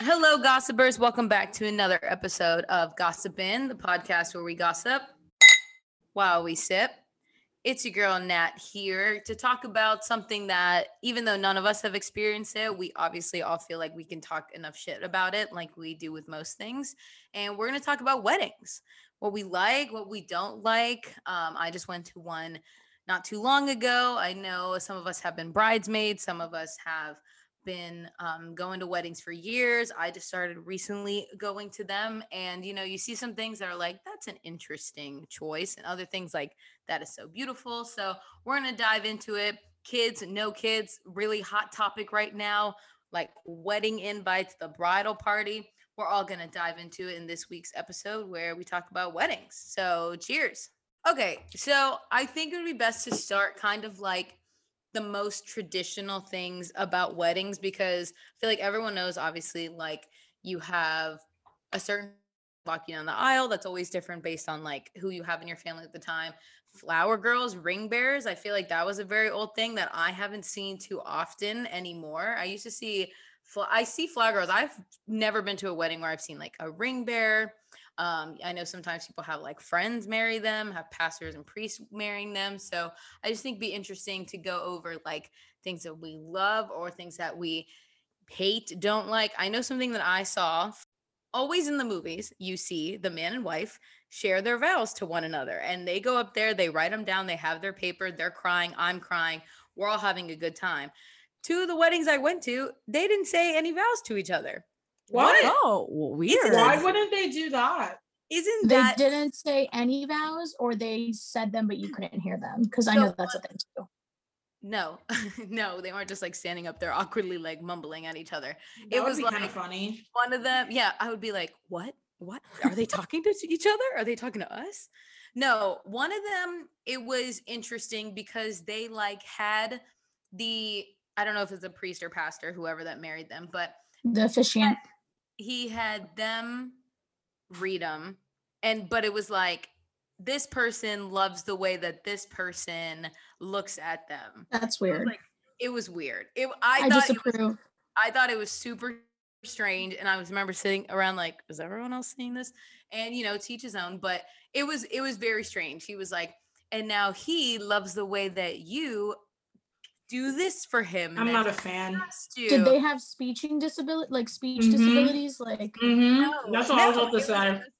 Hello, gossipers. Welcome back to another episode of Gossipin, the podcast where we gossip while we sip. It's your girl Nat here to talk about something that, even though none of us have experienced it, we obviously all feel like we can talk enough shit about it, like we do with most things. And we're going to talk about weddings what we like, what we don't like. Um, I just went to one not too long ago. I know some of us have been bridesmaids, some of us have been um, going to weddings for years. I just started recently going to them. And, you know, you see some things that are like, that's an interesting choice, and other things like, that is so beautiful. So we're going to dive into it. Kids, no kids, really hot topic right now, like wedding invites, the bridal party. We're all going to dive into it in this week's episode where we talk about weddings. So cheers. Okay. So I think it would be best to start kind of like, the most traditional things about weddings because I feel like everyone knows obviously like you have a certain walking down the aisle that's always different based on like who you have in your family at the time. Flower girls, ring bearers, I feel like that was a very old thing that I haven't seen too often anymore. I used to see I see flower girls. I've never been to a wedding where I've seen like a ring bearer. Um, I know sometimes people have like friends marry them, have pastors and priests marrying them. So I just think be interesting to go over like things that we love or things that we hate, don't like. I know something that I saw always in the movies, you see the man and wife share their vows to one another and they go up there, they write them down, they have their paper, they're crying, I'm crying, we're all having a good time. Two of the weddings I went to, they didn't say any vows to each other. What? Oh, weird. Why wouldn't they do that? Isn't they that didn't say any vows or they said them but you couldn't hear them because i know that's a thing too no no they weren't just like standing up there awkwardly like mumbling at each other That it would was be like kind of funny. one of them yeah i would be like what what are they talking to each other are they talking to us no one of them it was interesting because they like had the i don't know if it's a priest or pastor whoever that married them but the officiant he had them read them and but it was like this person loves the way that this person looks at them. That's It was weird. like it was weird. It i, i, thought it was, disapprove. I thought it was super strange and i was remember sitting around like is everyone else seeing this? And you know teach his own but it was it was very strange. He was like and now he loves the way that you do this for him I'm not a fan. did they have speeching disability like speech Mhm. disabilities like Mm-hmm. No, That's what I was about to it say. just-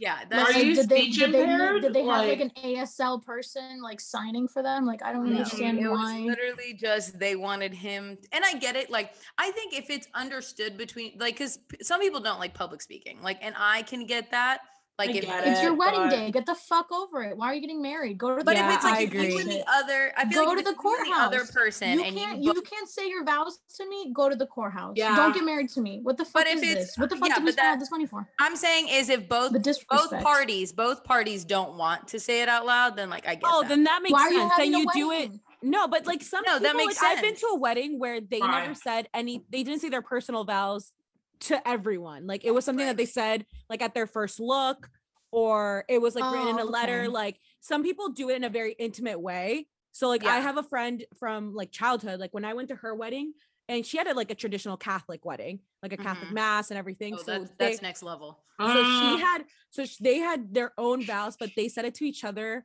yeah Are that's like, you did they speech did they, impaired? did they have like, Like- an asl person like signing for them like i don't No, understand it why was literally just they wanted him and i get it like i think if it's understood between like because some people don't like public speaking like and i can get that like I if get it's your wedding but- day get the fuck over it why are you getting married go to the but Yeah, if it's like I if you agree. and the other i feel Go like to the it's you and the other person you can't you, you, can't say your vows to me go to the courthouse Yeah. don't get married to me what the fuck But is if it's- this what the fuck yeah, did we spend all this money for i'm saying is if both both parties both parties don't want to say it out loud then like i get Oh, that. then that makes why are you sense. having Then you do it. wedding? No, but like some No, people, that makes like, I've been to a wedding where they never said any. They didn't say their personal vows to everyone. Like it was something Right. that they said like at their first look, or it was like written in a Oh, letter. okay. Like some people do it in a very intimate way. So like I have a friend from like childhood. Like when I went to her wedding, and she had a, like a traditional Catholic wedding, like a Catholic Mhm. mass and everything. oh, so that's, they, that's next level so Uh, she had so sh- they had their own vows but they said it to each other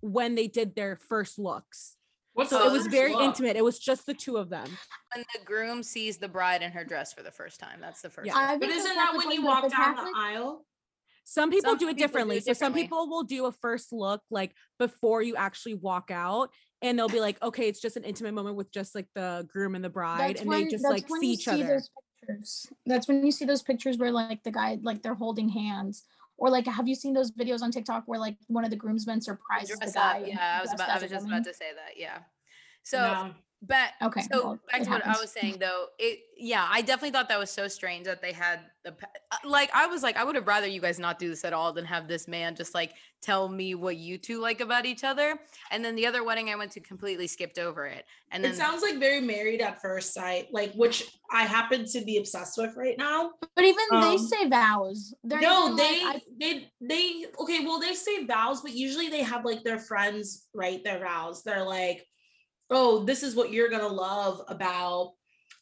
when they did their first looks What's so it was very look? intimate it was just the two of them when the groom sees the bride in her dress for the first time that's the first Yeah. one. I've But been to a isn't that when you walk down Catholic- the aisle? some people Some do it people do differently so some people will do a first look like before you actually walk out and they'll be like okay it's just an intimate moment with just like the groom and the bride That's and when, they just like see each see other those pictures. That's when you see those pictures where like the guy like they're holding hands. Or like have you seen those videos on TikTok where like one of the groomsmen surprises the guy? up. yeah i was about i was just woman? about to say that yeah so No. But Okay, so well, back it to what I was saying though, it yeah, I definitely thought that was so strange that they had the uh, like I was like I would have rather you guys not do this at all than have this man just like tell me what you two like about each other. And then the other wedding I went to completely skipped over it. And then It sounds like very married at first sight, like which I happen to be obsessed with right now. But even they Um, say vows. They're no, they like, I, they they okay. Well, they say vows, but usually they have like their friends write their vows. They're like, oh, this is what you're gonna love about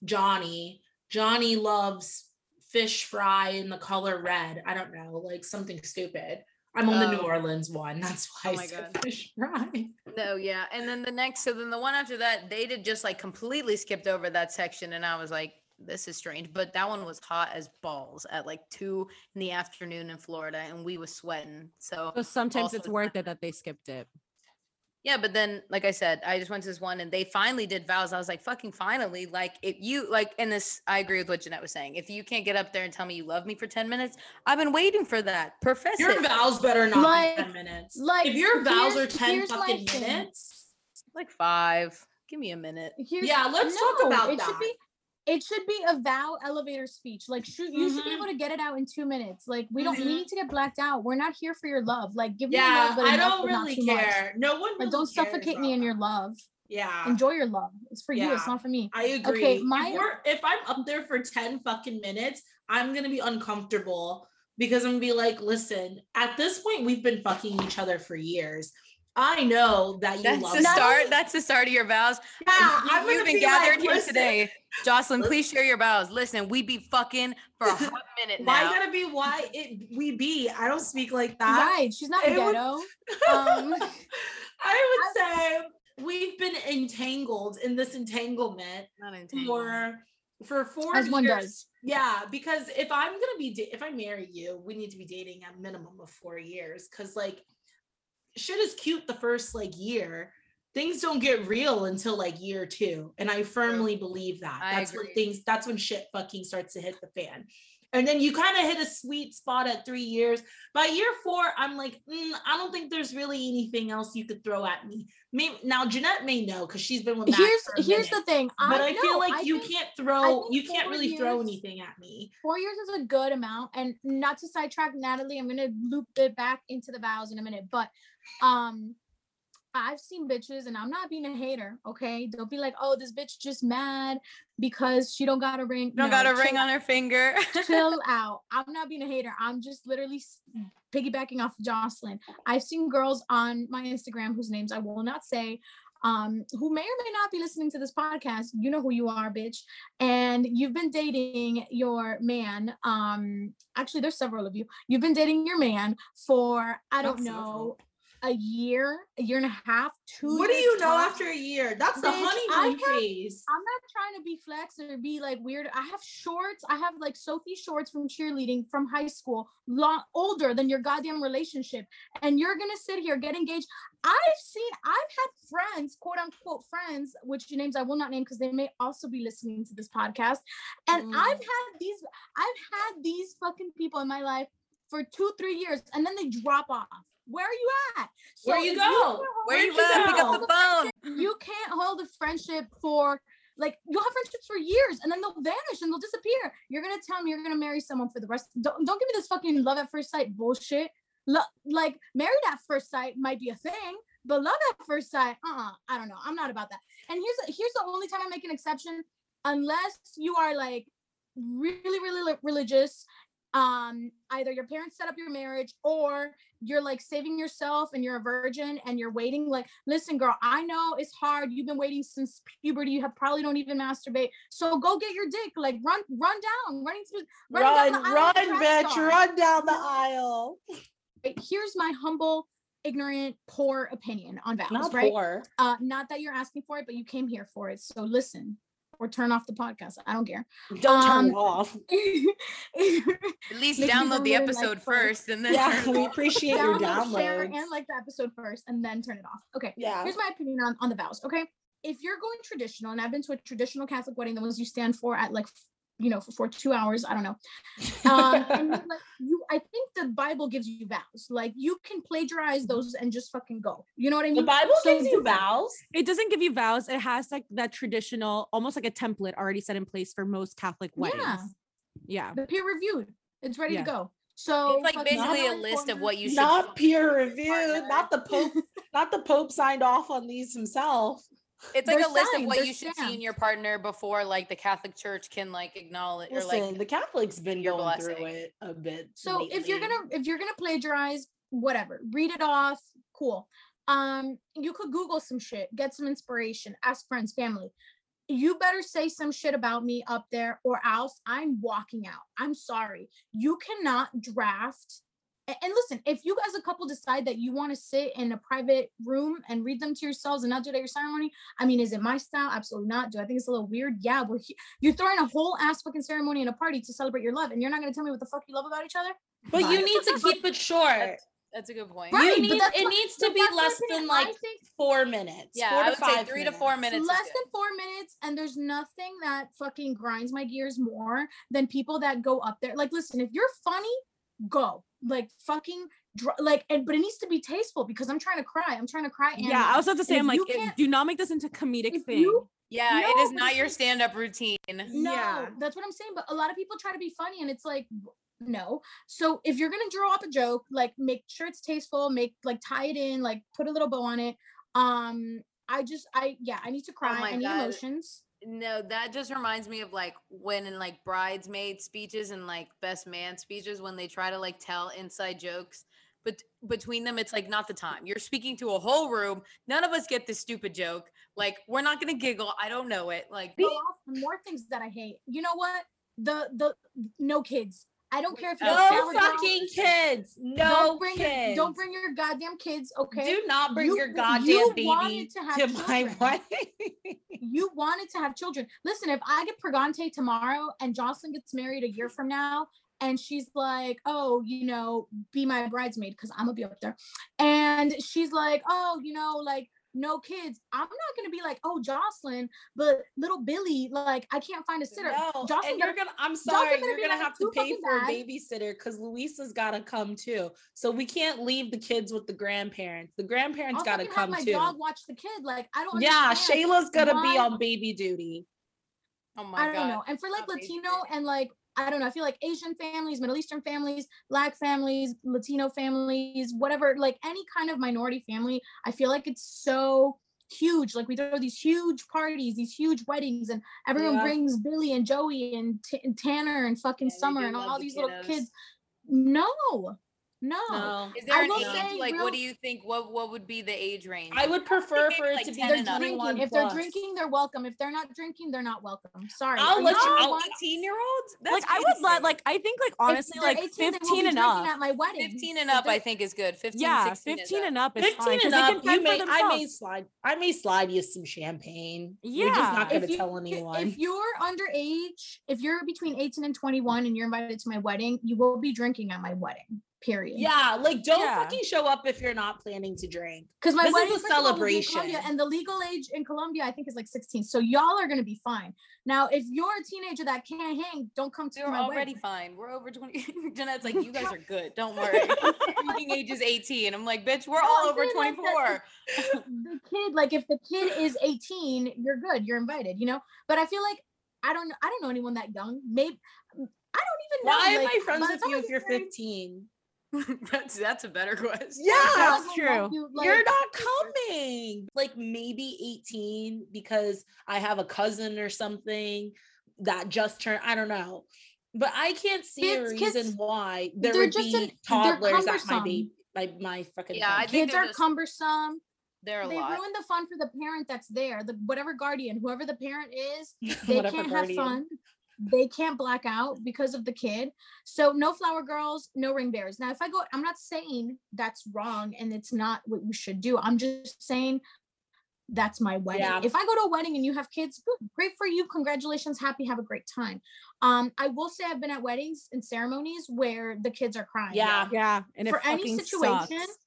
Johnny. Johnny loves fish fry in the color red. I don't know, like something stupid. I'm on the New Oh. Orleans one. That's why Oh I my said God. fish fry. No, yeah. And then the next, so then the one after that, they did just like completely skipped over that section. And I was like, this is strange. But that one was hot as balls at like two in the afternoon in Florida and we was sweating. So So sometimes it's it's worth it that they skipped it. Yeah, but then like I said, I just went to this one and they finally did vows. I was like, fucking finally. Like if you like in this, I agree with what Jeanette was saying. If you can't get up there and tell me you love me for 10 minutes, I've been waiting for that. Professor. Your vows better not Like- be 10 minutes. like, if your vows are 10 fucking thing. minutes, like five. Give me a minute. Here's, Yeah, let's talk about it Should that. be, it should be a vow elevator speech. Like, shoot, you should be Mhm. able to get it out in two minutes. Like, we don't. Mhm. We need to get blacked out. We're not here for your love. Like, give me yeah, love, but I don't really too much. care. No one really Like, don't suffocate me in your love. Yeah. Enjoy your love. It's for you. It's not for me. I agree. Okay, my- if, if I'm up there for 10 fucking minutes, I'm gonna be uncomfortable because I'm gonna be like, listen, at this point, we've been fucking each other for years. I know that you That's love the me. Start. only- That's the start of your vows. Yeah, You- I'm You've been be gathered like, here "Listen, today. Jocelyn, listen- please share your vows. Listen, we be fucking for a hot minute Why now. gotta be why it we be? I don't speak like that. right. She's not it would- ghetto. Um, I would say we've been entangled in this entanglement Not for for four As one years. does. Yeah, because if I'm gonna be da- if I marry you, we need to be dating a minimum of four years. Cause like shit is cute the first like year. Things don't get real until like year two. And I firmly believe that. I That's when things that's when shit fucking starts to hit the fan. And then you kind of hit a sweet spot at three years. By year four, I'm like, "Mm, I don't think there's really anything else you could throw at me. Maybe now Jeanette may know because she's been with Matt here's for a here's minute. the thing. but I, feel like I you think- can't throw, you can't really throw anything at me. four years is a good amount and not to sidetrack natalie i'm gonna loop it back into the vows in a minute but um i've seen bitches and i'm not being a hater okay don't be like oh this bitch just mad because she don't got a ring don't No, got a ring on her finger. chill out i'm not being a hater i'm just literally piggybacking off of jocelyn i've seen girls on my instagram whose names i will not say um, who may or may not be listening to this podcast, you know who you are, bitch. And you've been dating your man. Um, actually, there's several of you. You've been dating your man for I don't Not know. A year, a year and a half, two. What do you know tops. after a year? That's the honeymoon have- phase. I'm not trying to be flex or be like weird. I have shorts. I have like Soffe shorts from cheerleading from high school, long older than your goddamn relationship. And you're gonna sit here, get engaged. I've seen, I've had friends, quote unquote friends, which names I will not name because they may also be listening to this podcast. And Mm. I've had these, I've had these fucking people in my life for two, three years, and then they drop off. Where are you at? Where you go? Where you at? Pick up the phone. you can't hold a friendship for like you'll have friendships for years and then they'll vanish and they'll disappear. You're gonna tell me you're gonna marry someone for the rest. Don't don't give me this fucking love at first sight bullshit. Lo- like married at first sight might be a thing, but love at first sight, uh, uh I don't know. I'm not about that. And here's here's the only time I make an exception, unless you are like really really li- religious. Um, either your parents set up your marriage or you're like saving yourself and you're a virgin and you're waiting like listen girl i know it's hard. You've been waiting since puberty. You have probably don't even masturbate. So go get your dick. Like run run down. Running through running Run, run, bitch, star. run down the aisle. Here's my humble ignorant poor opinion on vows Not right? poor. uh not that you're asking for it but you came here for it. So listen or turn off the podcast i don't care Don't turn Um, it off. At least download the download it, like, episode first. first and then Yeah, we off. appreciate your download, share, and like the episode first, and then turn it off. Okay. Yeah. Here's my opinion on, on the vows. Okay. If you're going traditional, and I've been to a traditional Catholic wedding, the ones you stand for at like, you know, for, for two hours, I don't know. Um, and you, like, you, I think the Bible gives you vows. Like you can plagiarize those and just fucking go. You know what I mean? the Bible So gives you vows. It doesn't give you vows. It has like that traditional, almost like a template already set in place for most Catholic weddings. Yeah. Yeah. The peer reviewed. It's ready Yeah. to go. So It's like basically a list of what you should Not peer reviewed. Not the Pope. not the Pope signed off on these himself. It's like They're a list of what they're you should see in your partner before like the Catholic Church can like acknowledge or Listen, like the Catholics been your going through it a bit. So if you're gonna if you're gonna plagiarize, whatever, read it off, cool. Um, you could Google some shit, get some inspiration, ask friends, family. you better say some shit about me up there or else I'm walking out. I'm sorry. You cannot draft. A- And listen, if you as a couple decide that you want to sit in a private room and read them to yourselves and not do it at your ceremony, I mean, is it my style? Absolutely not. Do I think it's a little weird? Yeah, we're he- you're throwing a whole ass fucking ceremony and a party to celebrate your love, and you're not gonna tell me what the fuck you love about each other? But you need to keep it short. That's a good point. Right, You but need, that's it what- needs to be less than like think four minutes. Yeah, four I to would say five three to four minutes. is less than four minutes and there's nothing that fucking grinds my gears more than people that go up there like listen if you're funny go like fucking dr- like and but it needs to be tasteful because i'm trying to cry i'm trying to cry and yeah, I was about to say, if I'm like, it- do not make this into comedic thing. you- Yeah, it No, is but not your like- stand-up routine. no Yeah. that's what i'm saying but a lot of people try to be funny and it's like no so if you're gonna draw up a joke like make sure it's tasteful make like tie it in like put a little bow on it um i just i yeah i need to cry Oh i need God. emotions No, that just reminds me of like when in like bridesmaid speeches and like best man speeches when they try to like tell inside jokes. But between them, it's like not the time. You're speaking to a whole room. None of us get this stupid joke. Like we're not gonna giggle. I don't know it. Like on more things that I hate. You know what? The the no kids. I don't care if you're a No fucking kids. No don't bring kids. Your, don't bring your goddamn kids. Okay. Do not bring You- your you goddamn baby wanted to have to my children. wedding. you wanted to have children. Listen, if I get pregante tomorrow and Jocelyn gets married a year from now, and she's like, "Oh, you know, be my bridesmaid because I'm gonna be up there," and she's like, "Oh, you know, like." No kids. I'm not gonna be like, oh, Jocelyn, but little Billy, like, I can't find a sitter. No, Jocelyn and you're gonna. I'm Jocelyn sorry, better you're gonna like have to too pay fucking for a babysitter because Luisa's gotta come too. So we can't leave the kids with the grandparents. The grandparents I'll gotta fucking come have my too. dog watch the kid. Like, I don't. Yeah. Shayla's gonna be on baby duty. oh my I god. don't know. And for like Latino and like I don't know, I feel like Asian families, Middle Eastern families, Black families, Latino families, whatever, like any kind of minority family, I feel like it's so huge. Like we throw these huge parties, these huge weddings, and everyone Yeah. brings Billy and Joey and, T- and Tanner and fucking Yeah, Summer and all the these little kids. No, no. No, Is there I an will age? say Like, real- what do you think? What what would be the age range? I would prefer maybe for it like to be They're 21 drinking. If they're drinking, they're welcome. If they're not drinking, they're not welcome. Sorry. I'll let you- the I'll- 18 year olds? like I would let, like I think, like honestly, like 18, they will be 15 and up. At my wedding. 15 and up, I think is good. 15, Yeah, 16 15 and up. up is fine. 15 'cause and up, you may I may slide I may slide you some champagne. We're just not gonna tell anyone. If you're underage, if you're between 18 and 21 and you're invited to my wedding, you will be drinking at my wedding. Period. yeah, like don't Yeah. fucking show up if you're not planning to drink. Because my This is a first of all, will be in Colombia, celebration. and the legal age in Colombia, I think, is like 16. So y'all are gonna be fine. Now, if you're a teenager that can't hang, don't come to We're my already wedding. fine. We're over 20. Jeanette's like, you guys are good. Don't worry. Drinking age is 18. I'm like, bitch, we're No, all I'm over saying, like, 24. the kid, like if the kid is 18, you're good. You're invited. You know. But I feel like I don't. I don't know anyone that young. Maybe I don't even know. Why am like, I friends with you if you're 15? that's that's a better question. Yeah, That's true. you, like- you're not coming. Like maybe 18 because I have a cousin or something that just turned, I don't know. But I can't see a Kids- reason kids- why there they're would just be an- they're toddlers at my cumbersome. baby my my fucking Yeah, I think Kids they're just- cumbersome. They're a they lot. ruin the fun for the parent that's there. The whatever guardian, whoever the parent is, they can't guardian. have fun. They can't black out because of the kid. So no flower girls, no ring bearers. Now, if I go, I'm not saying that's wrong and it's not what you should do. I'm just saying that's my wedding. Yeah. If I go to a wedding and you have kids, good, great for you. Congratulations, happy, have a great time. Um, I will say I've been at weddings and ceremonies where the kids are crying. Yeah. Yeah, and for any situation, sucks.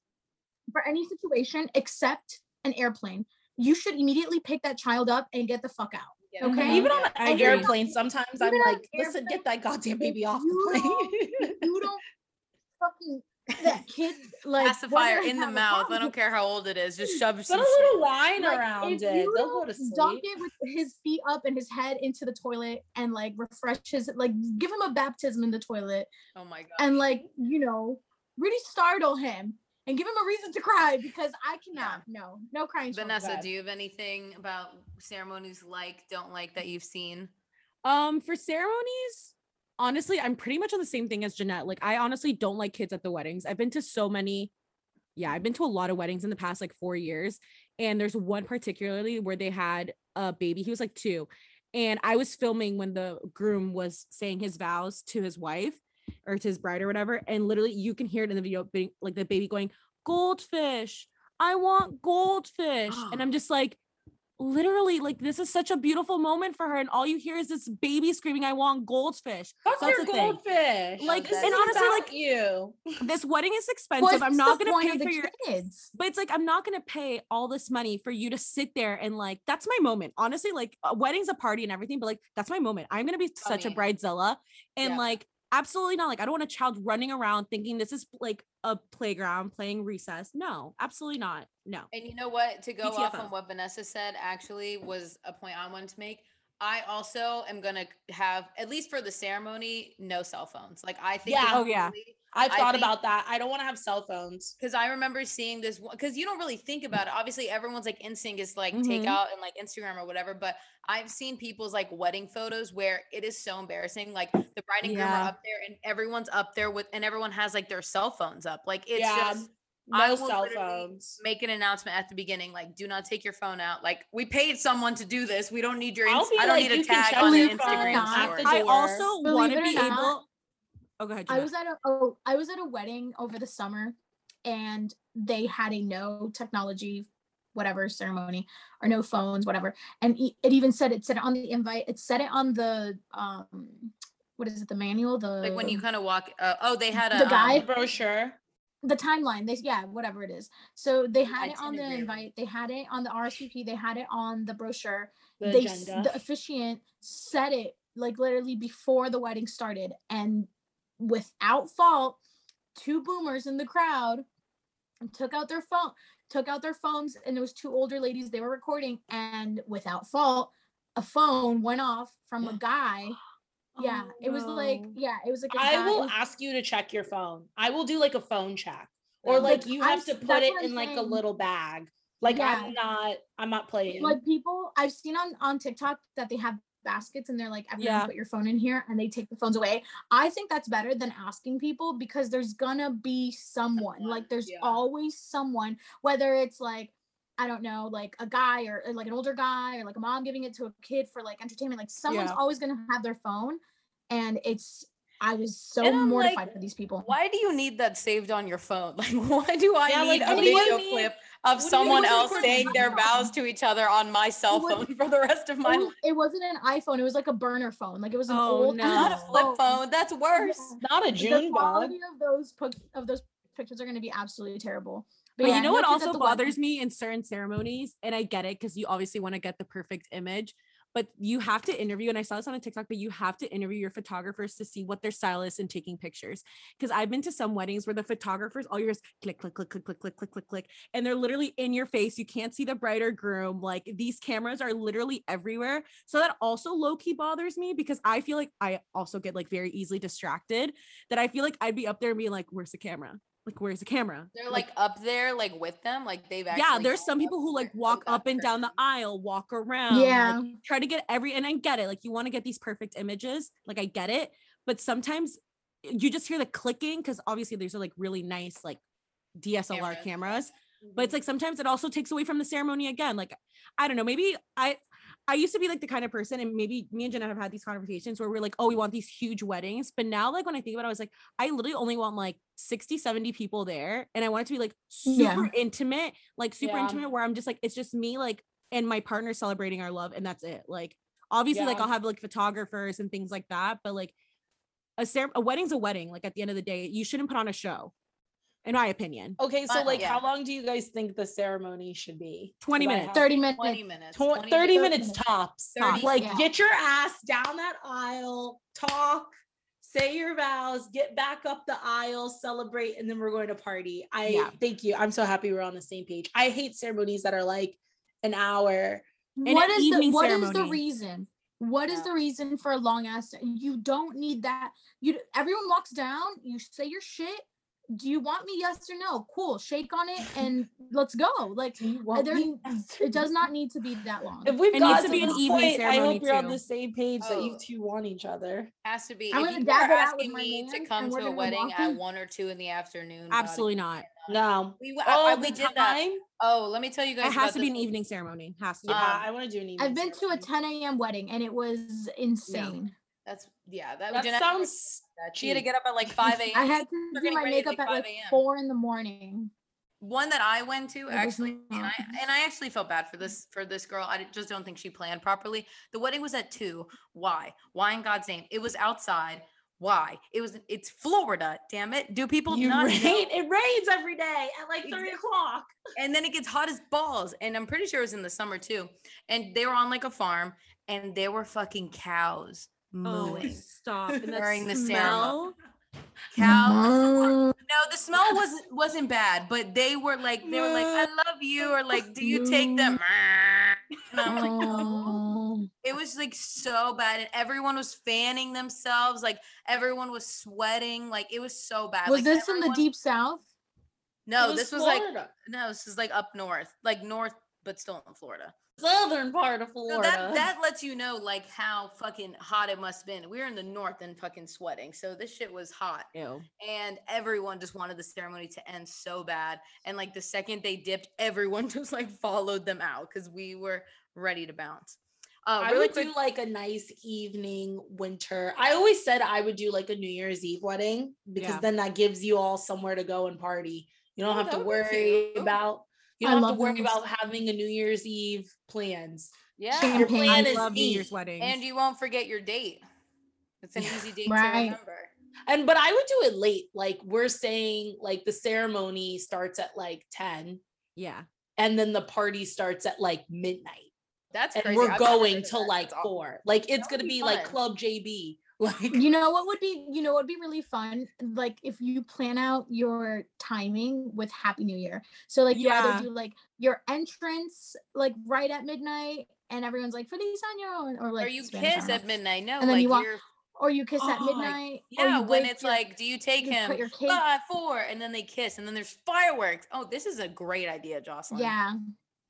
for any situation except an airplane, you should immediately pick that child up and get the fuck out. Yeah. okay. Even on an And you're not- airplane, sometimes I'm like, an listen, get that goddamn baby off you the plane. You don't fucking that kid like pacifier in the gonna have a mouth. I don't care how old it is. Just shove Put some a little line Like, around it. you They'll go to sleep. Dunk it with his feet up and his head into the toilet and like refresh his like give him a baptism in the toilet Oh my god. and like you know really startle him and give him a reason to cry because I cannot no no crying. Vanessa, do you have anything about ceremonies like, don't like that you've seen? Um, for ceremonies, honestly, I'm pretty much on the same thing as Jeanette. Like, I honestly don't like kids at the weddings. I've been to so many, yeah, I've been to a lot of weddings in the past like four years. And there's one particularly where they had a baby. He was like two. And I was filming when the groom was saying his vows to his wife or it's his bride or whatever. And literally you can hear it in the video, being- like the baby going, Goldfish. I want goldfish. and I'm just like, literally, like this is such a beautiful moment for her. And all you hear is this baby screaming, I want goldfish. Fuck That's your the thing. goldfish. Like, this and is honestly, like, you. This wedding is expensive. I'm not gonna pay for your kids. but it's like I'm not gonna pay all this money for you to sit there and like that's my moment. Honestly, like a wedding's a party and everything, but like that's my moment. I'm gonna be such a bridezilla and Yeah. like absolutely not. Like I don't want a child running around thinking this is like a playground playing recess. No, absolutely not. No. And you know what? To go off PTFO. on what Vanessa said, actually was a point I wanted to make. I also am gonna have, at least for the ceremony, no cell phones. Like I think, Yeah. Oh, yeah. I've thought think- about that. I don't want to have cell phones. because I remember seeing this because you don't really think about it. Obviously, everyone's like instinct is like take Mhm. out and like Instagram or whatever. But I've seen people's like wedding photos where it is so embarrassing. Like the bride and groom Yeah. are up there and everyone's up there with and everyone has like their cell phones up. Like it's Yeah. just I will cell phones. make an announcement at the beginning, like do not take your phone out. Like we paid someone to do this. We don't need your. I'll Inst- be I don't like, need a tag on your an phone Instagram at story. the I also want to it or be not, able Oh, go ahead. I was at a oh I was at a wedding over the summer and they had a no technology whatever ceremony or no phones whatever and it even said it said it on the invite it said it on the um what is it the manual the Like when you kind of walk. Uh, oh, they had a The guide? um, brochure. the timeline they yeah whatever it is so they had it on the itinerary. invite they had it on the RSVP they had it on the brochure The they agenda. the officiant said it like literally before the wedding started and without fault two boomers in the crowd took out their phone took out their phones and it was two older ladies they were recording and without fault a phone went off from a guy oh, yeah Oh, it was like yeah it was like a I guy- will was- ask you to check your phone. I will do like a phone check. Or like Like, you I'm have to put it what I'm in like a little bag. Like Yeah. I'm not I'm not playing. like people I've seen on on TikTok that they have baskets and they're like everyone Yeah. put your phone in here and they take the phones away. I think that's better than asking people because there's gonna be someone Someone, like there's yeah. always someone whether it's like I don't know like a guy or, or, like an older guy or like a mom giving it to a kid for like entertainment like someone's Yeah. always gonna have their phone and it's I was so mortified like, for these people. Why do you need that saved on your phone? Like, why do I Yeah, need like, a what do you video clip of do someone else saying their vows to each other on my cell was- phone for the rest of my oh, It, life? was, it wasn't an iPhone, it was like a burner phone. Like it was an Oh, old no. Not a flip phone. That's worse. Yeah. not a the June bug. quality of those pic- of those pictures are going to be absolutely terrible. But yeah, you know what also the wedding. bothers me in certain ceremonies, and I get it because you obviously want to get the perfect image, but you have to interview, and I saw this on a TikTok, but you have to interview your photographers to see what their style is in taking pictures. Because I've been to some weddings where the photographers, all yours click, click, click, click, click, click, click, click, click, and they're literally in your face. You can't see the bride or groom. Like these cameras are literally everywhere. So that also low key bothers me because I feel like I also get like very easily distracted. That I feel like I'd be up there and be like, "Where's the camera? Like, where's the camera?" They're like up there, like with them, like they've actually. yeah there's some people who like walk up and down the aisle walk around like, Yeah. try to get every and i get it like you want to get these perfect images like i get it but sometimes you just hear the clicking because obviously these are like really nice like dslr Cameras. cameras but it's mm-hmm. like sometimes it also takes away from the ceremony again like i don't know maybe i i used to be like the kind of person and maybe me and Jeanette have had these conversations where we're like oh we want these huge weddings but now like when i think about it i was like i literally only want like 60 70 people there and i want it to be like Yeah. super intimate like super Yeah. intimate where i'm just like it's just me like and my partner celebrating our love and that's it like obviously like i'll have like photographers and things like that but like a, cer- a wedding's a wedding like at the end of the day you shouldn't put on a show in my opinion Okay, so But- like yeah. how long do you guys think the ceremony should be? Twenty minutes. 30 minutes. 20 minutes. Tw- 20 30 minutes. minutes tops. 30, like yeah. get your ass down that aisle, talk, say your vows, get back up the aisle, celebrate, and then we're going to party. I Yeah. thank you. I'm so happy we're on the same page. I hate ceremonies that are like an hour. And What an is the what is the reason? What is Yeah. the reason for a long ass? You don't need that. You everyone walks down. You say your shit. Do you want me? Yes or no? Cool. Shake on it and let's go. Like Do you want there, it does not need to be that long. If we've It got needs to to be an this evening point, I hope you're on the same page that you Oh. two want each other. Has to be. I'm if you dab are it out with asking my me to come to a wedding walk at one or two in the afternoon, God, Absolutely not. No. We, w- Oh, I, I- we did that. Oh, let me tell you guys. It has about to be this an evening ceremony. Has to. Yeah, Um, I want to do an evening. I've been to a 10 a.m. wedding and it was insane. That's yeah. That, That Jeanette- She had to get up at like five a.m. I had to do my makeup at like four in the morning. one that I went to actually, and I and I actually felt bad for this for this girl. I just don't think she planned properly. The wedding was at two. Why? Why in God's name? It was outside. Why? It was. It's Florida. Damn it! Do people You not rain. It rains every day at like three o'clock. and then it gets hot as balls. And I'm pretty sure it was in the summer too. And they were on like a farm, and there were fucking cows Oh, mooing. stop. And that During the smell. Cows. No, the smell wasn't wasn't bad, but they were like they were like, "I love you," or like, "Do you take them?" And I'm like, "No." Oh. It was like so bad, and everyone was fanning themselves. Like everyone was sweating. Like it was so bad. Was like, this in the everyone- deep south? No, It this was like Florida. no, this is like up north, like north, but still in Florida. Southern part of So Florida. that that lets you know like how fucking hot it must have been. We were in the north and fucking sweating, so this shit was hot, Ew. and everyone just wanted the ceremony to end so bad. And like the second they dipped, everyone just like followed them out because we were ready to bounce. Uh, I would quick, do like a nice evening winter. I always said I would do like a New Year's Eve wedding because Yeah. then that gives you all somewhere to go and party. You don't Oh, have to worry about you don't have to worry those. about having a New Year's Eve plans. yeah, Your plan I is love New Year's weddings. and you won't forget your date. It's an easy date to remember. And but I would do it late. Like we're saying like the ceremony starts at like 10 yeah. and then the party starts at like midnight. That's And crazy. we're I've going to till like awesome. four. Like it's That gonna be be like. Club JB. Like You know what would be you know what would be really fun? Like if you plan out your timing with Happy New Year. So like you Yeah. either do like your entrance like right at midnight and everyone's like Feliz Año or like or you Spanish, kiss at midnight. No, And then like you walk- you're or you kiss at Oh, midnight. yeah, when it's your- like, do you take you him your cake. five, four, and then they kiss, and then there's fireworks. Oh, this is a great idea, Jocelyn. Yeah.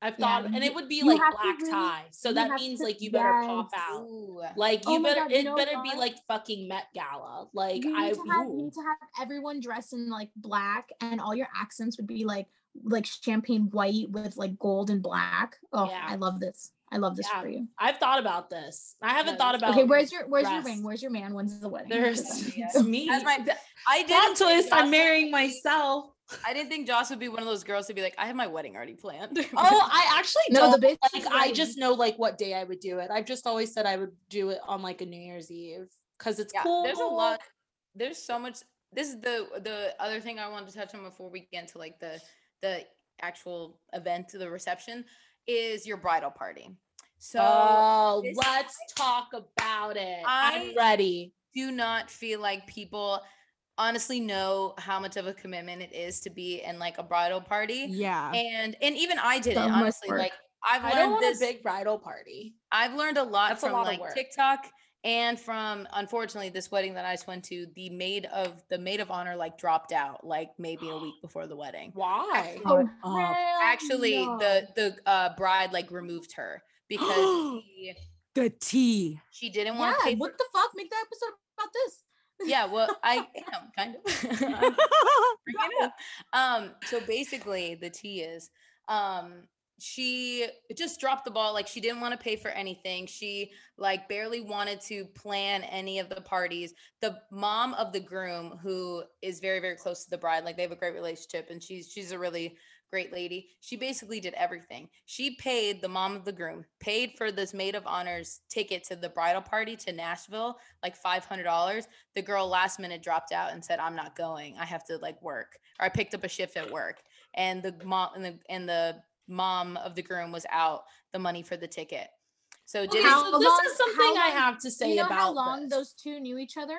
I've Yeah, thought, and it would be you like black really- tie. So that means to- like you better pop out. Ooh. Like Oh you my better, God, it know better be like fucking Met Gala. Like you I, have you need to have everyone dressed in like black and all your accents would be like like champagne white with like gold and black. Oh, Yeah. I love this. I love this Yeah. for you. I've thought about this. I haven't No, thought about. Okay, where's your where's your ring? Where's your man? When's the wedding? There's it's me. That's my- I didn't twist. I'm marrying myself. I didn't think Joss would be one of those girls to be like, I have my wedding already planned. Oh, I actually No, the don't. bitch like I just know like what day I would do it. I've just always said I would do it on like a New Year's Eve because it's yeah, cool. there's a lot. There's so much. This is the the other thing I wanted to touch on before we get into like the the actual event, the reception, is your bridal party. So oh, let's talk about it. I- I'm ready. do not feel like people honestly know how much of a commitment it is to be in like a bridal party. Yeah. And and even I didn't So much honestly work. like I've I don't want this a big bridal party. I've learned a lot That's a from lot like. TikTok and from unfortunately this wedding that I just went to, the maid of the maid of honor like dropped out like maybe a week before the wedding. Why? Oh, up. Actually, no. the the uh, bride like removed her because she, the tea. she didn't yeah, want to pay. For, what the fuck? Make that episode about this. Yeah, well, I am kind of. Bring it up. Um, so basically, the tea is, um, she just dropped the ball. Like she didn't want to pay for anything. She like barely wanted to plan any of the parties. The mom of the groom, who is very very close to the bride, like they have a great relationship, and she's she's a really great lady. She basically did everything. She paid the mom of the groom, paid for this maid of honors ticket to the bridal party to Nashville, like five hundred dollars the girl last minute dropped out and said i'm not going i have to like work or i picked up a shift at work and the mom and the, and the mom of the groom was out the money for the ticket so Okay, did so this long- is something how I have to Do say you know about how long this. those two knew each other?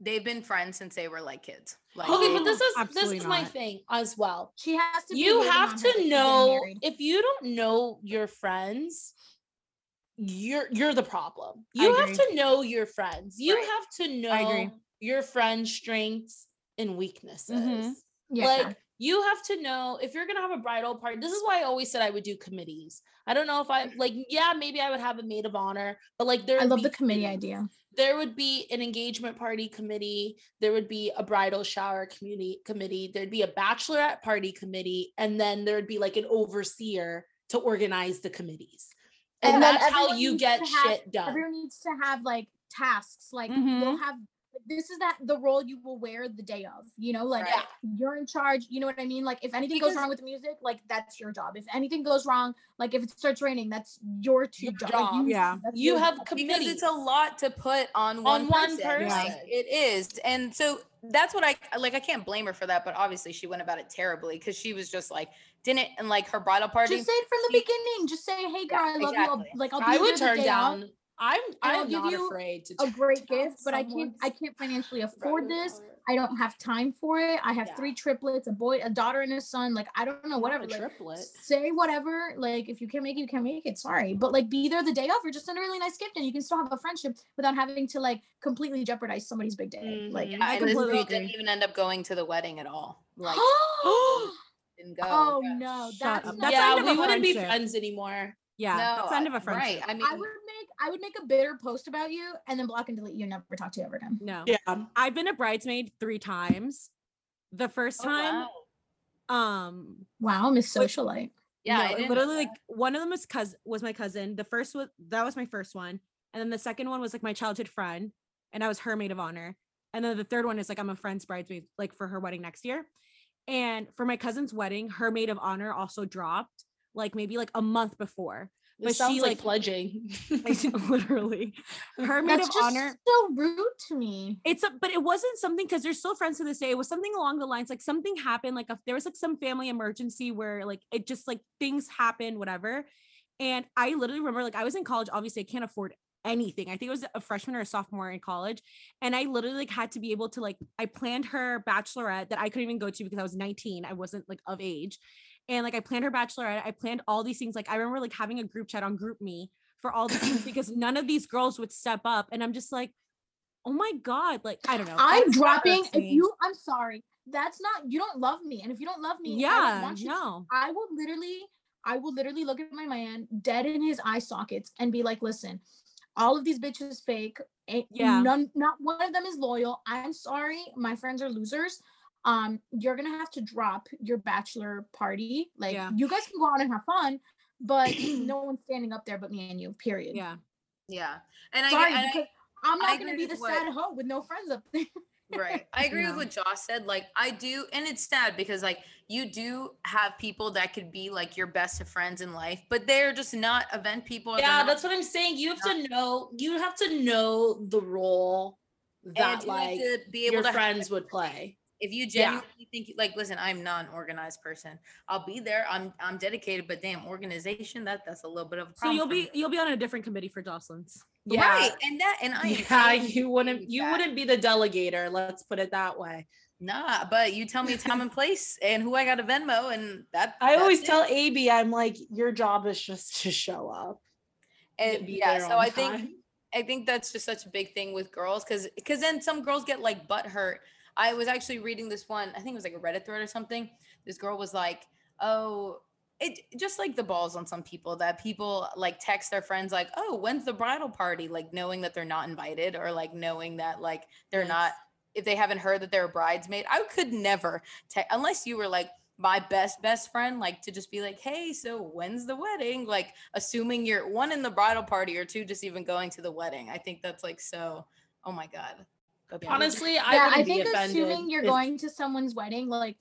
They've been friends since they were like kids like Okay, but this is this is my thing as well. She has to. You waiting have on her that to know if you don't know your friends, you're you're the problem. You have to know your friends. You Right. have to know your friends' strengths and weaknesses. Mhm. Yeah. like you have to know if you're gonna have a bridal party. This is why I always said I would do committees. I don't know if I like, yeah, maybe I would have a maid of honor, but like there I love be the committee idea. There would be an engagement party committee, there would be a bridal shower community committee, there'd be a bachelorette party committee, and then there'd be like an overseer to organize the committees. And, And that's how you get have- shit done. Everyone needs to have like tasks. Like Mhm. you'll have this is that the role you will wear the day of. You know, like Right. you're in charge. You know what I mean? Like if anything goes wrong with the music, like that's your job. If anything goes wrong, like if it starts raining, that's your two Your job. job. Like, you, Yeah. You have job. committees. because it's a lot to put on one On one person. Like, person. it is, and so that's what I like. I can't blame her for that, but obviously she went about it terribly because she was just like didn't and like her bridal party. Just say it from the she- beginning. Just say, "Hey, girl, Yeah, I love exactly. you." I'll, like I'll be I would turn day of. Down. I'm I'll I'm give you afraid to a great down gift, but I can't. I can't financially afford this. I don't have time for it. I have Yeah. three triplets, a boy, a daughter, and a son. Like I don't know, whatever. Not Like, triplet. say whatever. Like if you can't make it, you can't make it. Sorry, but like be there the day of, or just send a really nice gift, and you can still have a friendship without having to like completely jeopardize somebody's big day. Like Mhm. Yeah, I and this completely girl didn't even end up going to the wedding at all. Like didn't go. oh Yeah. no, that's not- That's yeah, we wouldn't be friends anymore. Yeah, no, that's the end of I- a friendship. Right. I mean, I would make I would make a bitter post about you and then block and delete you and never talk to you ever again. No, Yeah. I've been a bridesmaid three times. The first oh, time, wow. um, Wow, Miss Wait, Socialite. Yeah, I no, literally like one of them was cuz was my cousin. The first was that was my first one, and then the second one was like my childhood friend, and I was her maid of honor. And then the third one is like I'm a friend's bridesmaid, like for her wedding next year. And for my cousin's wedding, her maid of honor also dropped like maybe like a month before. This But sounds she, like, like- pledging. literally, her maid That's of just honor. so rude to me. It's a, but it wasn't something because they're still friends to this day. It was something along the lines like something happened, like if there was like some family emergency where like it just like things happen, whatever. And I literally remember like I was in college. Obviously, I can't afford anything. I think it was a freshman or a sophomore in college, and I literally like had to be able to like I planned her bachelorette that I couldn't even go to because I was 19. I wasn't like of age, and like I planned her bachelorette. I planned all these things. Like I remember like having a group chat on GroupMe for all these things because none of these girls would step up, and I'm just like, oh my god, like I don't know. I'm dropping. If you, I'm sorry. That's not. You don't love me, and if you don't love me, I yeah, want you no, I will literally, I will literally look at my man dead in his eye sockets and be like, listen, all of these bitches fake. ain't- Yeah. None, not one of them is loyal. I'm sorry, my friends are losers. Um, you're gonna have to drop your bachelor party. Like Yeah. you guys can go out and have fun, but no one's standing up there but me and you. Period. yeah. Yeah, and I, Sorry, and I- because I'm I not gonna be the what- sad hoe with no friends up there. right i agree No. with what josh said like i do and it's sad because like you do have people that could be like your best of friends in life but they're just not event people yeah, not- that's what I'm saying. You have to know. You have to know the role that you like to be able your to have- friends would play. If you Yeah. genuinely think like listen i'm not an organized person i'll be there i'm i'm dedicated but damn organization that that's a little bit of a problem. So you'll be you'll be on a different committee for Jocelyn's. Yeah. right and that and i Yeah, you wouldn't. You that. wouldn't be the delegator. Let's put it that way. nah but you tell me time and place and who i got to venmo and that I always it. tell AB, I'm like, your job is just to show up. and yeah so on i think. I think that's just such a big thing with girls because because then some girls get like butt hurt. I was actually reading this one, I think it was like a Reddit thread or something. This girl was like, Oh, it just like the balls on some people that people like text their friends like, Oh, when's the bridal party? Like knowing that they're not invited or like knowing that like they're not if they haven't heard that they're a bridesmaid. I could never te- unless you were like my best best friend like to just be like hey so when's the wedding like assuming you're one in the bridal party or two just even going to the wedding i think that's like so oh my god But Honestly, I yeah, wouldn't I be think offended. assuming you're if- going to someone's wedding, like,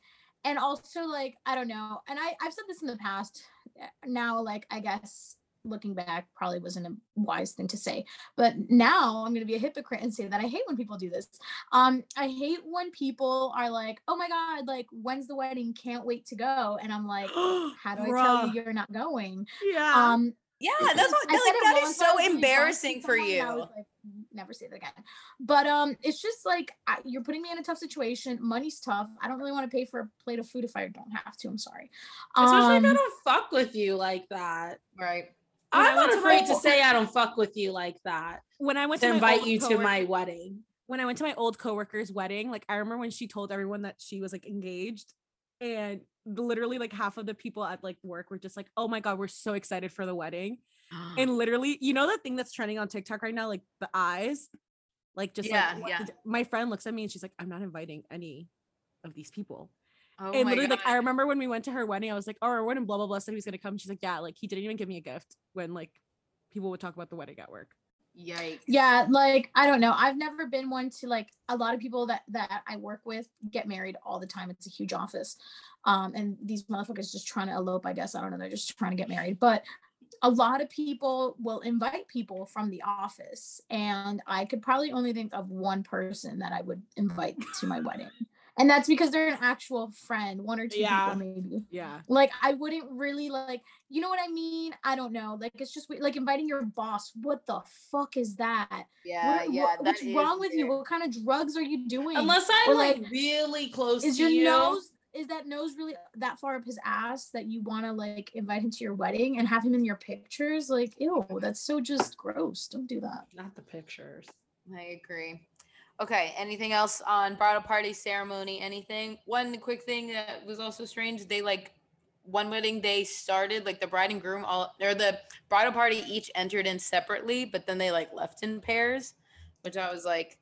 and also like I don't know, and I I've said this in the past. uh, Now, like I guess looking back, probably wasn't a wise thing to say, but now I'm gonna be a hypocrite and say that I hate when people do this. Um, I hate when people are like, "Oh my god, like when's the wedding? Can't wait to go," and I'm like, "How do I tell you you're not going?" Yeah. Um, yeah that's what I like said it that once is when I so was really drunk with embarrassing for someone, I you was like, never say that again. But um, it's just like I, you're putting me in a tough situation. Money's tough. I don't really want to pay for a plate of food if I don't have to. I'm sorry. especially if I Um, don't fuck with you like that. right When I I'm not afraid my- to say I don't fuck with you like that. when I went To to invite old you to my wedding. when I went to my old coworker's wedding, like I remember when she told everyone that she was like engaged, and literally like half of the people at like work were just like, "Oh my god, we're so excited for the wedding!" And literally, you know that thing that's trending on TikTok right now, like the eyes, like just Yeah, like yeah. my friend looks at me and she's like, "I'm not inviting any of these people." oh and literally, like I remember when we went to her wedding, I was like, "Oh, our wedding, blah blah blah," said he was gonna come. She's like, "Yeah," like he didn't even give me a gift when like people would talk about the wedding at work. Yikes. Yeah, like I don't know. I've never been one to like a lot of people that that I work with get married all the time. It's a huge office. Um and these motherfuckers just trying to elope, I guess. I don't know. They're just trying to get married. But a lot of people will invite people from the office and I could probably only think of one person that I would invite to my wedding. And that's because they're an actual friend, one or two Yeah. people maybe Yeah. like i wouldn't really like you know what i mean i don't know like it's just like inviting your boss what the fuck is that Yeah, what, yeah. what- what's is wrong with you what kind of drugs are you doing Unless I'm Or, like, like, really close is to your you. nose is that nose really that far up his ass that you want to like invite him to your wedding and have him in your pictures like ew that's so just gross don't do that Not the pictures. I agree. Okay, anything else on bridal party ceremony? Anything? One quick thing that was also strange. They like one wedding day started like the bride and groom all or the bridal party each entered in separately, but then they like left in pairs, which I was like,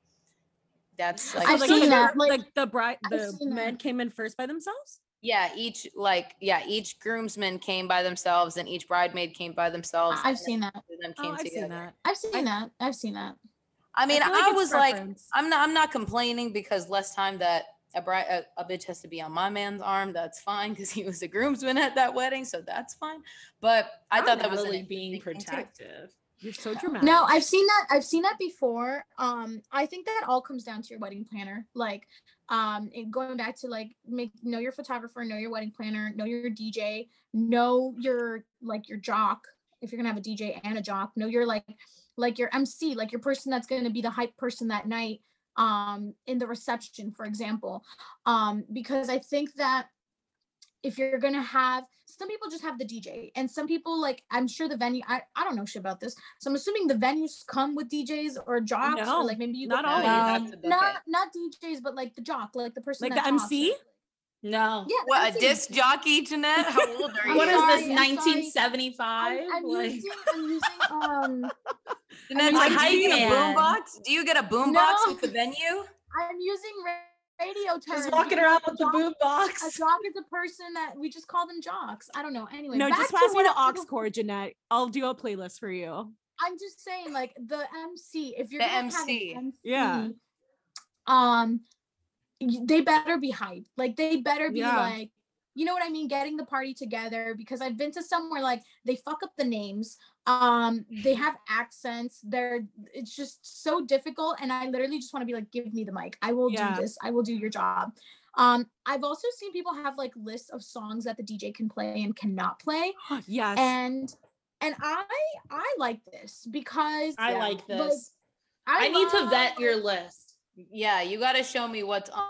that's like, I've like, seen the- that, Like, like- the bride, the men that. came in first by themselves. yeah, each like yeah, each groomsman came by themselves and each bridemaid came by themselves. i've seen that then them Oh, came I've together. seen that. i've seen that i've seen that I mean, I, like it's was like. I'm not I'm not complaining because less time that a bride a, a bitch has to be on my man's arm. That's fine because he was the groomsman at that wedding, so that's fine. But I Not thought that was an Natalie being interesting thing, too. protective. You're so dramatic. No, I've seen that. I've seen that before. Um, I think that all comes down to your wedding planner. Like, um, and going back to like make know your photographer, know your wedding planner, know your DJ, know your like your jock. If you're gonna have a DJ and a jock, know your like like your MC, like your person that's gonna be the hype person that night. Um, in the reception, for example. Um, because I think that if you're gonna have some people just have the DJ and some people like I'm sure the venue I, I don't know shit about this. So I'm assuming the venues come with DJs or jocks No, or like maybe you not go- No, always. Um, have to book not not DJs but like the jock, like the person Like that the talks, MC? like- No. Yeah, What a MC. disc jockey, Jeanette? How old are you? What is sorry, this? 1975? I'm, I'm Like- using I'm using um Jeanette's I'm like, a do you get a hype man. boombox? Do you get a boombox No. with the venue? I'm using ra- radio terms. Just walking because around a with the jock- boom A box. jock is a person that we just call them jocks. I don't know. Anyway, no, back just to pass me what the I- aux cord, Jeanette. I'll do a playlist for you. I'm just saying, like the MC, if you're The gonna have MC. an MC, Yeah. um, they better be hyped. Like they better be Yeah. like, you know what I mean, getting the party together. Because I've been to somewhere like they fuck up the names. Um, they have accents. They're it's just so difficult, and I literally just want to be like, give me the mic. I will Yeah. do this. I will do your job. Um, I've also seen people have like lists of songs that the DJ can play and cannot play yes. and and i i like this because I Yeah. like Like, this. I, need to vet your list Yeah, you got to show me what's on,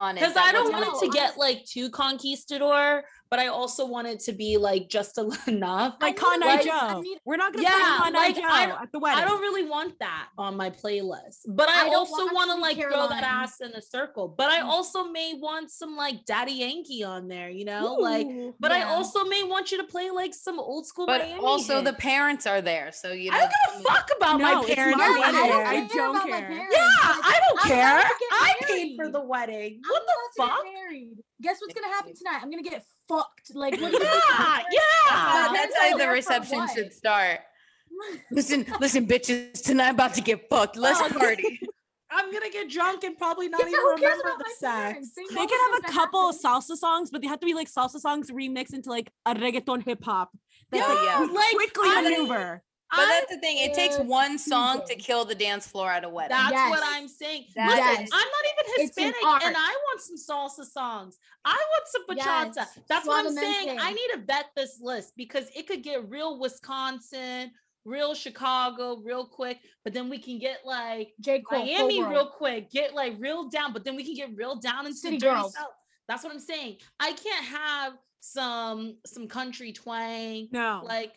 on it. because I don't want it to get like too conquistador, but I also want it to be like just a, enough. like I Con need- Eye I Joe. need- We're not gonna Yeah, play Con Eye like, Joe I don't- at the wedding. I don't really want that on my playlist, but I, I also want want to Sweet like throw that Caroline. ass in a circle. But I Mm. also may want some like Daddy Yankee on there, you know, like. Ooh. But I also may want you to play like some old school. But Miami also the parents are there, so you know. I don't give a fuck about No, my parents. my Yeah, being wedding. I don't there. I care don't care. Yeah, I don't I'm care. about to get I paid for the wedding. I'm What the to fuck? get married. Guess what's gonna happen tonight? I'm gonna get fucked. Like what do you think? Yeah, My yeah. That's how the reception should start. Listen, listen, bitches. Tonight I'm about to get fucked. Let's Oh, party. I'm gonna get drunk and probably not Yeah, even remember the sex. They They can have a gonna couple of happen. salsa songs, but they have to be like salsa songs remixed into like a reggaeton hip hop. That's Yeah, like yeah. Like, quickly I- maneuver. But I- that's the thing. It takes one song to kill the dance floor at a wedding. That's what I'm saying. That Listen, is- I'm not even It's an Hispanic, and I want some salsa songs. I want some bachata. Yes, That's what I'm saying. suavemente. I need to vet this list because it could get real Wisconsin, real Chicago, real quick. But then we can get like J. Cole, Miami Full real quick, get like real down. But then we can get real down into City Girls. South. That's what I'm saying. I can't have some some country twang. No. Like,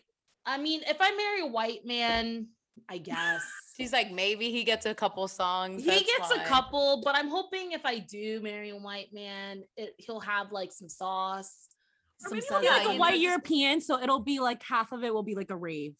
I mean, if I marry a white man, I guess. She's like, maybe he gets a couple songs. he that's gets a couple, but I'm hoping if I do marry a white man, it, he'll have like some sauce. Or some maybe it'll be like a white just- European, so it'll be like half of it will be like a rave.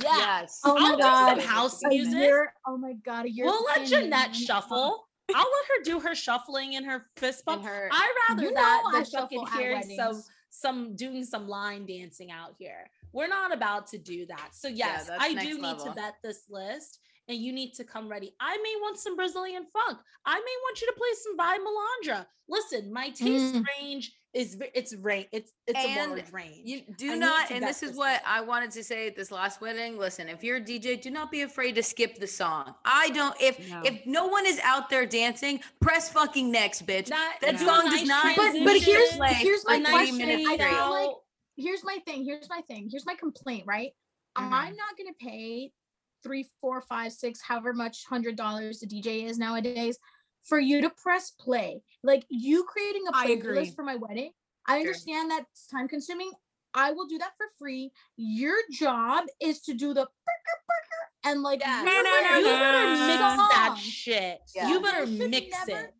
Yeah. Yes. Oh my I'll God. do some house music. year- oh my god, a year. We'll let Jeanette shuffle. I'll let her do her shuffling and her fist bump. And her- I rather You that know I than fucking shuffle at hearing some weddings. Some doing some line dancing out here. We're not about to do that. So yes, that's I do need to level. vet this list and you need to come ready. I may want some Brazilian funk. I may want you to play some by Melandra. Listen, my taste Mm. range is it's rain. It's it's a And large range. You do need not, and this is this what list. I wanted to say at this last wedding. Listen, if you're a DJ, do not be afraid to skip the song. I don't. If No. if no one is out there dancing, press fucking next, bitch. That, that do a song does not- But but here's Like, here's my 90 question. minute I feel like here's my thing. Here's my thing. Here's my complaint. Right, Mhm. I'm not gonna pay three, four, five, six, however much hundred dollars the DJ is nowadays for you to press play. Like you creating a playlist for my wedding. I Sure. understand that's time consuming. I will do that for free. Your job is to do the burger, burger, and like Yeah. No, no, no, you no. better mix that shit. Yeah. You better mix never- it.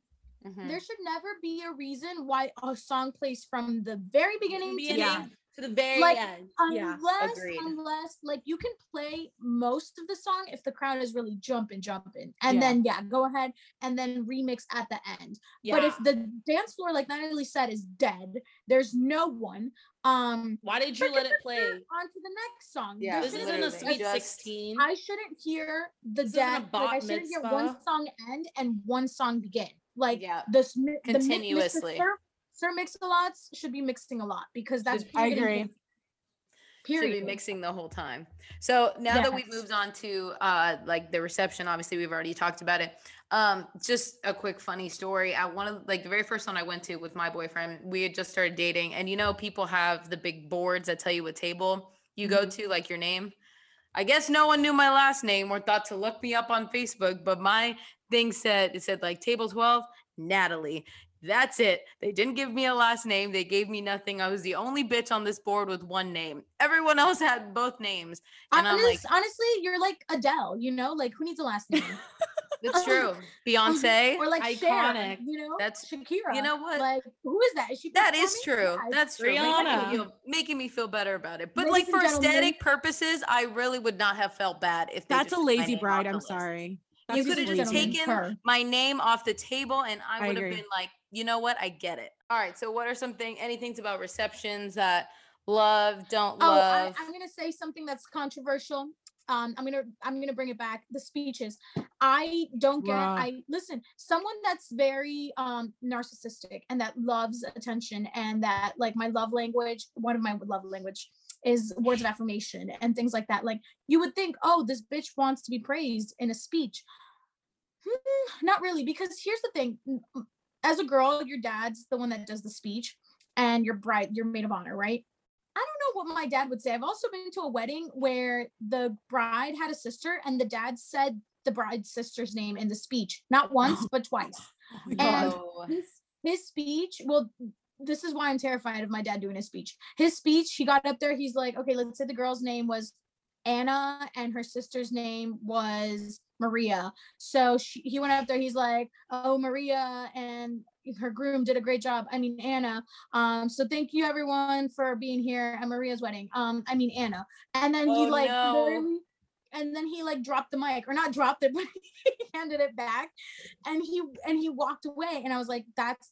Mhm. There should never be a reason why a song plays from the very beginning to the end. To the very Like, end. Unless, agreed. unless, like, you can play most of the song if the crowd is really jumping, jumping, and Yeah. then yeah, go ahead and then remix at the end. Yeah. But if the dance floor, like Natalie said, is dead, there's no one. Um, Why did you let it play? on to the next song. Yeah, This isn't a literally. sweet Just- 16. I shouldn't hear the This dead. Like I shouldn't hear one song end and one song begin. Like Yeah. the sm- the mi- Mr. Continuously. Sir, Sir Mix-a-Lots should be mixing a lot because that's Should- I you're getting agree. paid. Should be mixing the whole time. So now that we've moved on to uh like the reception, obviously we've already talked about it. Um, just a quick funny story. I one of like the very first one I went to with my boyfriend, we had just started dating, and you know, people have the big boards that tell you what table you go Mm-hmm. to, like your name. I guess no one knew my last name or thought to look me up on Facebook, but my thing said it said like table 12, Natalie. That's it. They didn't give me a last name. They gave me nothing. I was the only bitch on this board with one name. Everyone else had both names. And I'm like, honestly, you're like Adele, you know, like who needs a last name? that's true. Beyonce. or like Cher, you know, That's- Shakira. you know what? Like who is that? Is she That is true. Yeah, That's true. Making me, Rihanna. feel, making me feel better about it. But Ladies like for aesthetic purposes, I really would not have felt bad if they That's a lazy bride. I'm list. sorry. You could have just taken her. my name off the table and I I would have been like, you know what? I get it. All right. So what are some thing any things about receptions that love, don't love? Oh, I, I'm gonna say something that's controversial. Um, I'm gonna I'm gonna bring it back. The speeches. I don't get. Bruh. I listen. Someone that's very um narcissistic and that loves attention and that like my love language. One of my love language is words of affirmation and things like that. Like you would think, oh, this bitch wants to be praised in a speech. Hmm, not really, because here's the thing. As a girl, your dad's the one that does the speech, and your bride, your maid of honor, right? I don't know what my dad would say. I've also been to a wedding where the bride had a sister and the dad said the bride's sister's name in the speech, not oh once, but twice. Oh And- Oh, His, his speech, well, this is why I'm terrified of my dad doing his speech. His speech, he got up there, he's like, okay, let's say the girl's name was Anna and her sister's name was Maria. So she, he went up there, he's like, oh, Maria and her groom did a great job. I mean, Anna. Um, so thank you everyone for being here at Maria's wedding. Um, I mean, Anna. And then he Oh, like no. and then he like dropped the mic or not dropped it but he handed it back and he and he walked away and i was like that's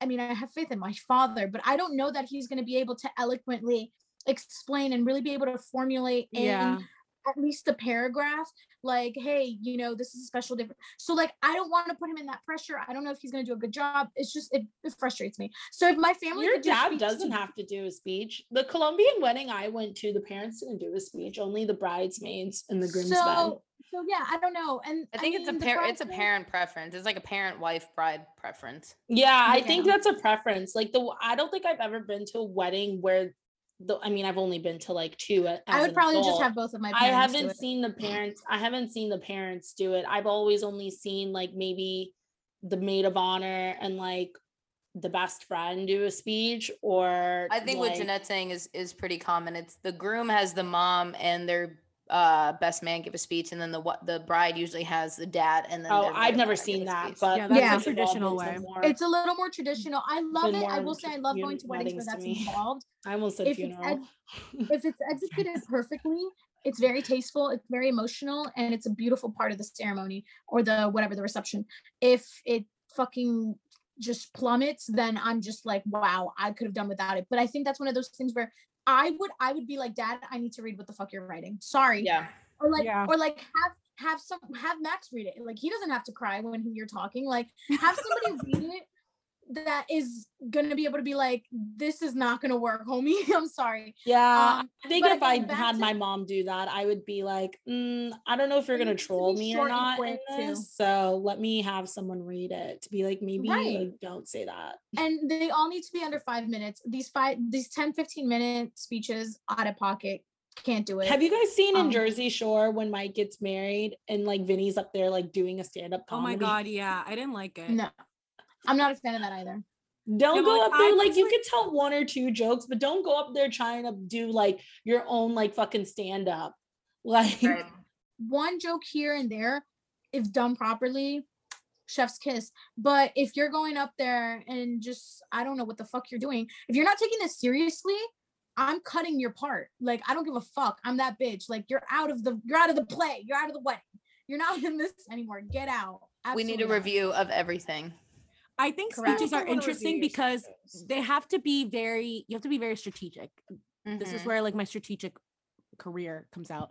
i mean i have faith in my father but i don't know that he's going to be able to eloquently explain and really be able to formulate in Yeah. At least the paragraph like hey you know this is a special different so like i don't want to put him in that pressure i don't know if he's going to do a good job it's just it, it frustrates me so if my family Your could do dad doesn't to- have to do a speech. The Colombian wedding I went to, the parents didn't do a speech, only the bridesmaids and the groomsmen. so so yeah i don't know and I think it's a mean, the parent. It's a parent preference. It's like a parent wife bride preference. Yeah, I think that's a preference. Like the I don't think I've ever been to a wedding where the I mean I've only been to like two. a- i as would an probably just have both of my I parents do haven't it. seen the parents. I haven't seen the parents do it. I've always only seen like maybe the maid of honor and like the best friend do a speech or I think what like- Jeanette's saying is is pretty common. It's the groom has the mom and their uh best man give a speech and then the what the bride usually has the dad and then Oh, I've never seen that, speech. but Yeah, that's Yeah. a traditional way. It's a little more traditional. I love it. I will say I love going to weddings where weddings to that's me. involved. I almost said if it's funeral. if it's executed perfectly, it's very tasteful, it's very emotional, and it's a beautiful part of the ceremony or the whatever the reception. If it fucking just plummets, then I'm just like, wow, I could have done without it. But I think that's one of those things where I would I would be like, Dad, I need to read what the fuck you're writing. Sorry. yeah Or like Yeah. or like have have some have Max read it. Like he doesn't have to cry when you're talking. Like have somebody read it that is gonna be able to be like, this is not gonna work, homie. I'm sorry. Yeah, Um, I think if I had to- my mom do that, I would be like, mm, I don't know if you're gonna needs to troll me or not in this. So let me have someone read it to be like, maybe Right. like, don't say that. and they all need to be under five minutes these five these 10 15 minute speeches out of pocket can't do it Have you guys seen in Um, Jersey Shore when Mike gets married and like Vinny's up there like doing a stand-up Oh my god, yeah, I didn't like it. no i'm not a fan of that either. Don't Yeah, but, go like, up there I like you personally- could tell one or two jokes, but don't go up there trying to do like your own like fucking stand-up. Like right. one joke here and there if done properly chef's kiss. But if you're going up there and just i don't know what the fuck you're doing if you're not taking this seriously i'm cutting your part. Like i don't give a fuck. I'm that bitch. Like you're out of the you're out of the play. You're out of the wedding. You're not in this anymore. Get out. We need a review of everything I think Correct. speeches are interesting because speeches. they have to be very you have to be very strategic. This is Mhm. where like my strategic career comes out.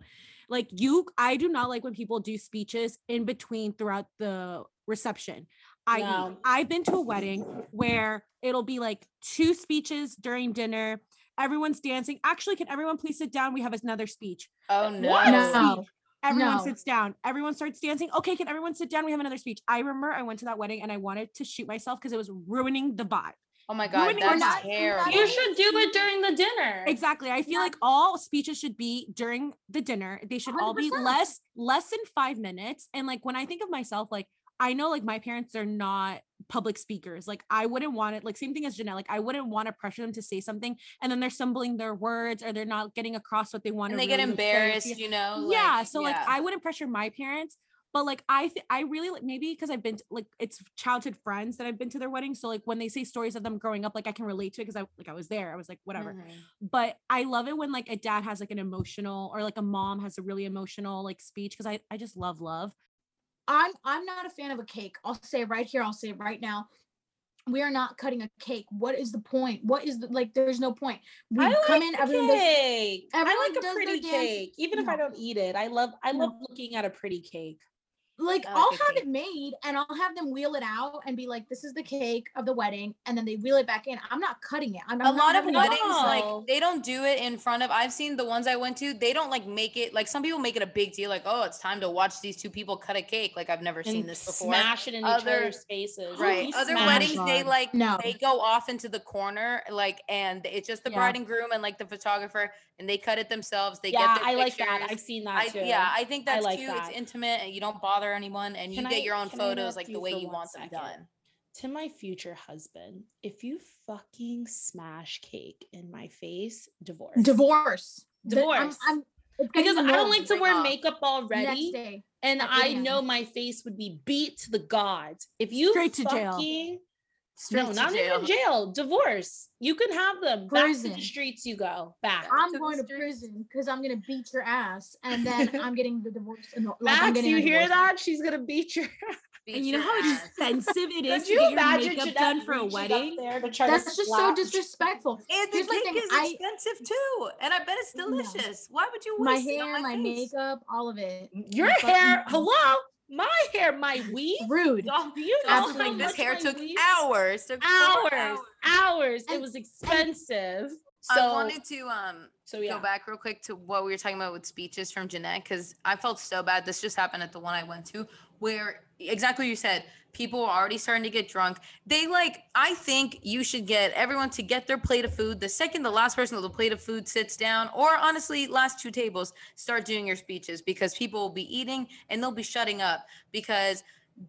Like you I do not like when people do speeches in between throughout the reception. I No. I've been to a wedding where it'll be like two speeches during dinner. Everyone's dancing. Actually, can everyone please sit down? We have another speech. oh no What? no Everyone No. sits down. Everyone starts dancing. Okay, can everyone sit down? We have another speech. I remember I went to that wedding and I wanted to shoot myself because it was ruining the vibe. oh my god ruining our that's night. We're terrible not you should do it during the dinner. Exactly. I feel Yeah. like all speeches should be during the dinner. They should all be less less than 5 minutes. And like when I think of myself like I know like my parents are not public speakers. Like I wouldn't want it like same thing as Janelle. Like I wouldn't want to pressure them to say something and then they're stumbling their words or they're not getting across what they want and they get really say or embarrassed feel- you know yeah like, so like yeah. i wouldn't pressure my parents but like i th- i really like maybe because i've been to, like it's childhood friends that i've been to their wedding. so like when they say stories of them growing up like i can relate to it because i like i was there i was like whatever Mhm. but i love it when like a dad has like an emotional or like a mom has a really emotional like speech because i i just love love I'm I'm not a fan of a cake. I'll say right here. I'll say right now. We are not cutting a cake. What is the point? What is the like? There's no point. We I like come in. the Everyone does. cake. I like a pretty cake, even if I don't eat it. I love I No. love looking at a pretty cake. Like I like I'll a have it made, and I'll have them wheel it out and be like, "This is the cake of the wedding," and then they wheel it back in. I'm not cutting it. I'm, a not lot of weddings like they don't do it in front of i've seen the ones i went to they don't like make it like some people make it a big deal like oh it's time to watch these two people cut a cake like i've never seen and this before Smash it in each Other- other's faces. right You other weddings it. they like No. they go off into the corner like and it's just the Yeah. bride and groom and like the photographer and they cut it themselves they yeah, get their I like that. I've seen that I, too. yeah, I think I that's like cute. that. It's intimate, and you don't bother anyone, and Can you get I- your own photos like the way you one want them done. to my future husband, if you fucking smash cake in my face, divorce. divorce. The- I'm- Divorce. I'm, Because I don't like to wear off. makeup next already. day. And I know my face would be beat to the gods. If you Straight to jail. fucking Straight no, to not jail. even jail. Divorce. You can have them. Back to the streets you go. Back. I'm to going to prison because I'm gonna beat your ass, and then I'm getting the divorce. and, Like, I'm Max, you hear divorce. that? She's gonna beat your and you know how ass. expensive it is to you get your makeup Jeanette done for a wedding there to try to That's just so disrespectful. And the Here's cake thing, is I- expensive too, and I bet it's No. delicious. Why would you My waste it on hair, my face? makeup, all of it. Your My fucking- hair, hello? My hair, my weave. Rude. Y'all- Do you know Absolutely. how this hair took weave- hours. Took four hours, hours. It was expensive. I wanted to um so yeah. go back real quick to what we were talking about with speeches from Jeanette because I felt so bad. This just happened at the one I went to where exactly you said. People are already starting to get drunk. They like, I think you should get everyone to get their plate of food. The second the last person with the plate of food sits down, or honestly, last two tables, start doing your speeches because people will be eating and they'll be shutting up because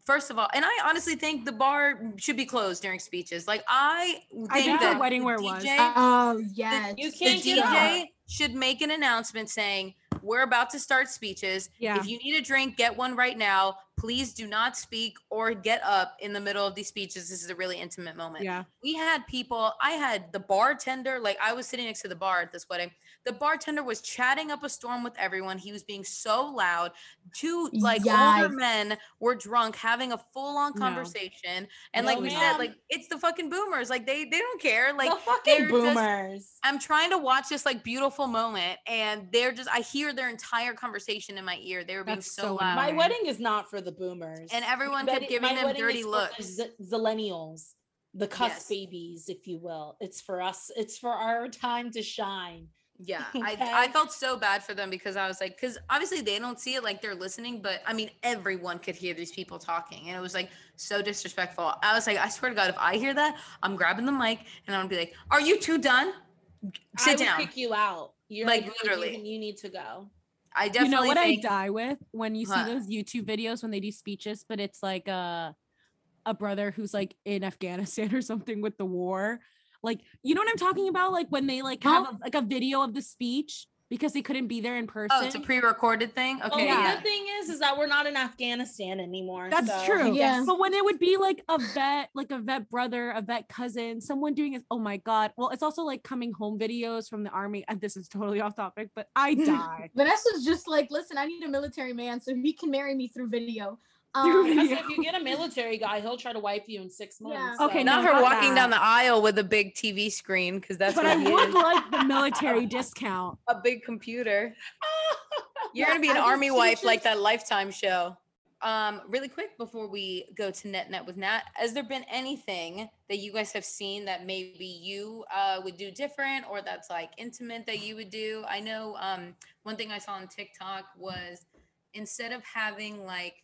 first of all, and I honestly think the bar should be closed during speeches. Like I think I think that the wedding the where it was. Oh yes. You the can't get DJ up. should make an announcement saying we're about to start speeches. Yeah. If you need a drink, get one right now. Please do not speak or get up in the middle of these speeches. This is a really intimate moment. Yeah. We had people, I had the bartender, like I was sitting next to the bar at this wedding. The bartender was chatting up a storm with everyone. He was being so loud. Two like older men were drunk having a full-on No. conversation. And No, like we said, like it's the fucking boomers. Like they they don't care. Like the fucking they're just- boomers. I'm trying to watch this like beautiful moment, and they're just I hear their entire conversation in my ear. They were being so, so loud. My wedding is not for the boomers. and everyone My kept giving my them dirty is the looks. Zillennials, the cuss Yes. babies, if you will. It's for us. It's for our time to shine. Yeah, I, Okay. I felt so bad for them because I was like, because obviously they don't see it like they're listening, but I mean, everyone could hear these people talking, and it was like so disrespectful. I was like, I swear to God, if I hear that, I'm grabbing the mic and I'm gonna be like, "Are you two done? I Sit would down." kick you out. You're Like, you- literally. You, you need to go. I You definitely know what think, I die with when you What? see those YouTube videos when they do speeches, but it's like a a brother who's like in Afghanistan or something with the war. Like, you know what I'm talking about? Like when they like have uh-huh. a, like a video of the speech because they couldn't be there in person. Oh, it's a pre-recorded thing. Well, Okay, the yeah. good thing is, is that we're not in Afghanistan anymore. That's so- true. Yeah. But when it would be like a vet, like a vet brother, a vet cousin, someone doing it, oh my God. Well, it's also like coming home videos from the army. And this is totally off topic, but I die. Vanessa's just like, listen, I need a military man so he can marry me through video. Through Um, Because if you get a military guy, he'll try to wipe you in six Yeah. months. Okay, so- Not her not walking down the aisle with a big TV screen because that's but what I he would is. like the military discount. a big computer. You're Yeah, gonna be an I army see wife like that Lifetime show. Um, really quick before we go to Net Net with Nat, has there been anything that you guys have seen that maybe you uh, would do different or that's like intimate that you would do? I know um, one thing I saw on TikTok was instead of having like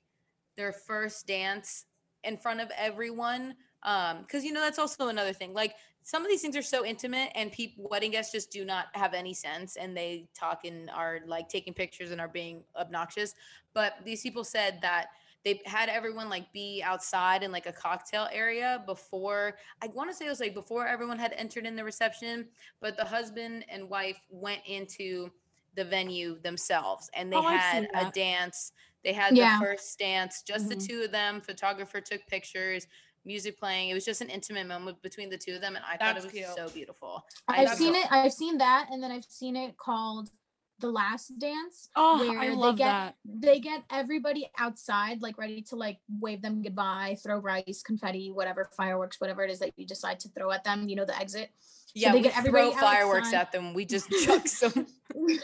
their first dance in front of everyone, um, because you know that's also another thing. Like some of these things are so intimate and people wedding guests just do not have any sense and they talk and are like taking pictures and are being obnoxious but these people said that they had everyone like be outside in like a cocktail area before i want to say it was like before everyone had entered in the reception but the husband and wife went into the venue themselves and they Oh, had a dance they had Yeah. the first dance just the Mhm. two of them photographer took pictures music playing. It was just an intimate moment between the two of them, and I thought it was cute. so beautiful. I've I seen it. I've seen that, and then I've seen it called "The Last Dance." Oh, where I they get that. they get everybody outside, like ready to like wave them goodbye, throw rice, confetti, whatever, fireworks, whatever it is that you decide to throw at them. You know the exit. Yeah, they we get everybody throw fireworks outside. at them. We just chuck some. You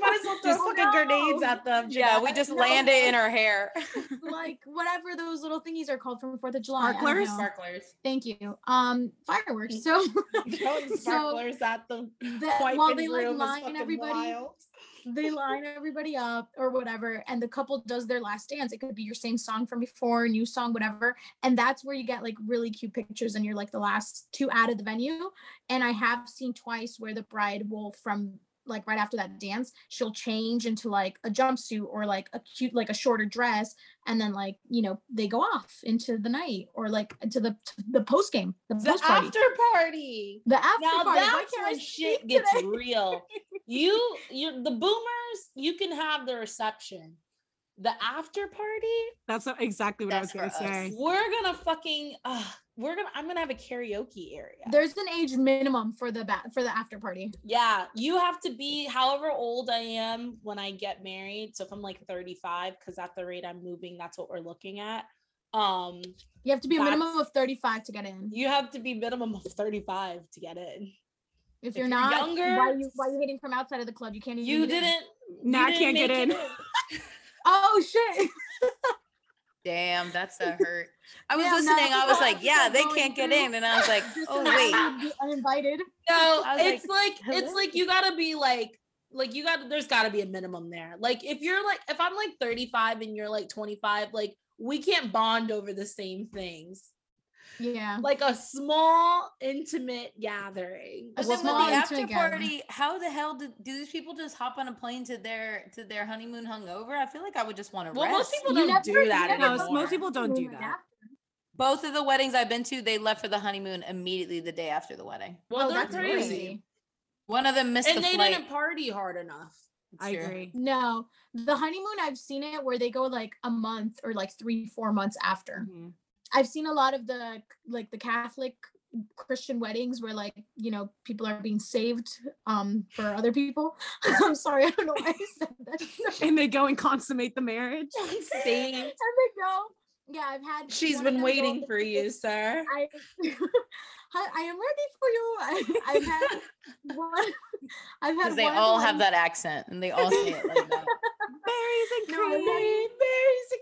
might as well throw Just- fucking grenades at them. yeah, we just No, land it in her hair. like whatever those little thingies are called from Fourth of July. Sparklers? Sparklers. Thank you. Um, fireworks. So throwing So, sparklers at them. that Wiping while they like room is line everybody, wild. They line everybody up or whatever, and the couple does their last dance. It could be your same song from before, new song, whatever, and that's where you get like really cute pictures, and you're like the last two out of the venue. And I have seen twice where the bride will from like right after that dance, she'll change into like a jumpsuit or like a cute like a shorter dress, and then like you know they go off into the night or like into the the post game, the The post party, after party. the after Now party. That's when shit gets real. You, you, the boomers, you can have the reception. The after party, That's not exactly what That's I was for gonna us. say. we're gonna fucking, uh, we're gonna, I'm gonna have a karaoke area. There's an age minimum for the ba- for the after party. Yeah, you have to be however old I am when I get married. So if I'm like 35, because at the rate I'm moving, that's what we're looking at. Um, You have to be a minimum of 35 to get in. you have to be minimum of 35 to get in. If if you're you're not, younger- why are you why are you hitting from outside of the club? You can't even. You didn't. you Nah, I didn't can't get make in. Oh shit! Damn, that's a hurt. I was Yeah, no, listening. I was like, yeah, they can't get through. in, and I was like, Just oh imagine wait. be uninvited. No, it's like, it's like you gotta be like like you got to there's got to be a minimum there. Like if you're like if I'm like 35 and you're like 25, like we can't bond over the same things. Yeah. Like a small intimate gathering. A But then with small the intimate after gathering. party, how the hell do, do these people just hop on a plane to their to their honeymoon hungover? I feel like I would just want to Well, rest. most people don't never- do that never No, anymore. most people don't do that. Both of the weddings I've been to, they left for the honeymoon immediately the day after the wedding. Well, oh, that's crazy. crazy. One of them missed And the they flight. didn't party hard enough. I agree. No, the honeymoon I've seen it where they go like a month or like three, four months after. Mhm. I've seen a lot of the like the Catholic Christian weddings where like you know people are being saved um for other people. I'm sorry, I don't know why I said that. And they go and consummate the marriage. Saved. and they go. Yeah, I've had. She's been them go waiting for you, sir. I, I I am ready for you. I, I've had one. I've had. Because they one of the all have that accent and they all say it like that. Berries and No, I've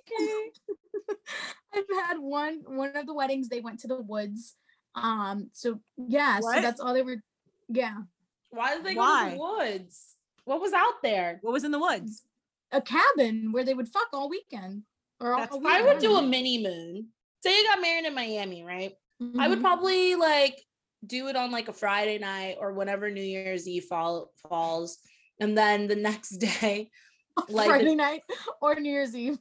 cream. I've had one one of the weddings. They went to the woods. Um. So yeah. What? So that's all they were. Yeah. Why did they go Why? to the woods? What was out there? What was in the woods? A cabin where they would fuck all weekend. Or all, That's all fine. I would don't a mini moon. Say you got married in Miami, right? I would Mhm. probably like do it on like a Friday night or whenever New Year's Eve fall, falls. And then the next day, like Friday night or New Year's Eve.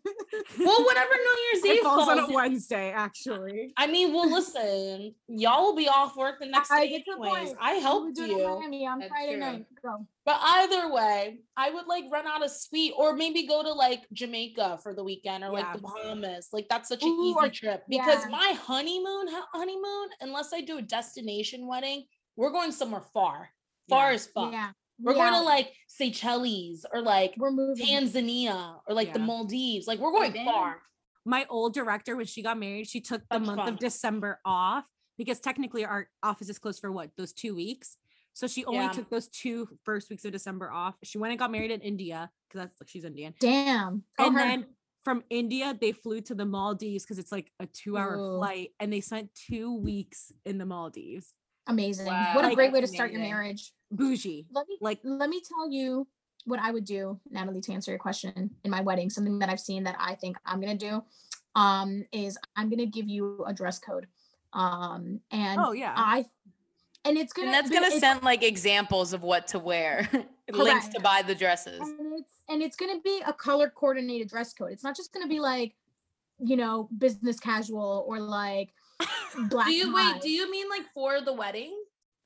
well, whatever New Year's Eve It falls on a. Wednesday, actually. I mean, well, listen, y'all will be off work the next I day get the anyways. point. I We helped do it in you. Miami on That's Friday true. night. Go. But either way, I would like run out of sweet or maybe go to like Jamaica for the weekend or like the Bahamas. Like that's such an Ooh, easy or- trip because yeah. my honeymoon honeymoon, unless I do a destination wedding, we're going somewhere far, far Yeah. as fuck. Yeah. We're yeah, going to like Seychelles or like We're moving. Tanzania or like the Maldives. Like we're going damn. far. My old director, when she got married, she took the That's month fun. of December off because technically our office is closed for what those two weeks. So she only Yeah. took those two first weeks of December off. She went and got married in India because that's like she's Indian. Damn. Tell and her. then from India, they flew to the Maldives because it's like a two hour flight and they spent two weeks in the Maldives. amazing. Wow, what a like, great way to that's start your marriage. Bougie. Let me Like let me tell you what I would do, Natalie, to answer your question in my wedding. Something that I've seen that I think I'm gonna do um is I'm gonna give you a dress code. Um and oh yeah. I and it's gonna And that's gonna send like examples of what to wear. Links to buy the dresses. and it's and it's gonna be a color coordinated dress code. It's not just gonna be like, you know, business casual or like black. Do you wait? Do you mean like for the wedding?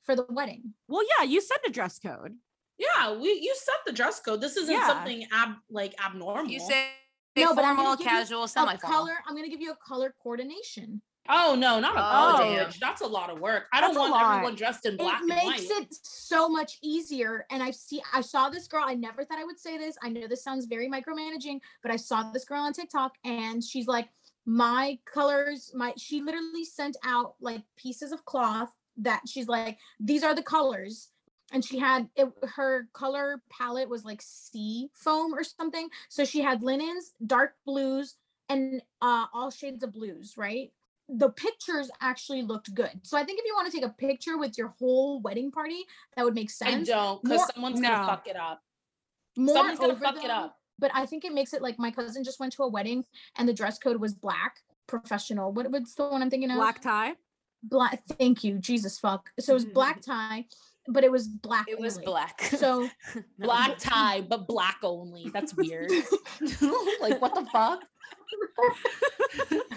For the wedding? well, yeah, you said the dress code. Yeah, we you set the dress code. This isn't Yeah. something ab like abnormal. You say No, but I'm gonna formal, give you casual, semi-formal. color. I'm gonna give you a color coordination. Oh no, not a Oh, college. That's a lot of work. I don't want everyone dressed in black it and makes white. it so much easier and i see i saw this girl i never thought i would say this i know this sounds very micromanaging but i saw this girl on tiktok and she's like my colors my she literally sent out like pieces of cloth that she's like these are the colors and she had it, her color palette was like sea foam or something so she had linens dark blues and uh all shades of blues right the pictures actually looked good. So I think if you want to take a picture with your whole wedding party, that would make sense I don't, because More- someone's gonna No. fuck it up. More Someone's gonna over fuck it up. But I think it makes it like my cousin just went to a wedding and the dress code was black, professional. What what's the one I'm thinking of? Black tie. Black. Thank you, Jesus fuck. So it was black mm-hmm. tie, but it was black. It was black. So Black tie, but black only. That's weird. like what the fuck?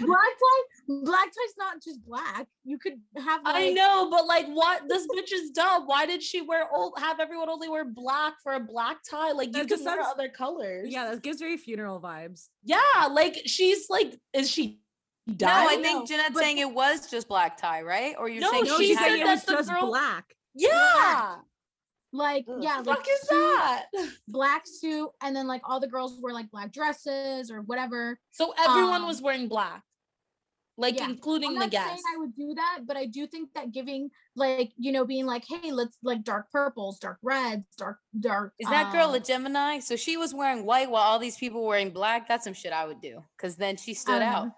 black tie, black tie's not just black. You could have. Like, I know, but like what? This bitch is dumb. Why did she wear old have everyone only wear black for a black tie? Like you That can wear other colors. Yeah, that gives very funeral vibes. Yeah, like she's like, is she no. I think Jeanette's but- saying it was just black tie, right? Or you're No, saying No, she she said it was just girl- black. yeah. Like Ugh. yeah, What like is that? black suit, and then like all the girls wear like black dresses or whatever. So everyone Um, was wearing black, like yeah. including I'm the not guests. I would do that, but I do think that giving like you know being like, hey, let's like dark purples, dark reds, dark dark. Is that girl uh, a Gemini? So she was wearing white while all these people wearing black. That's some shit I would do. Cause then she stood out. know.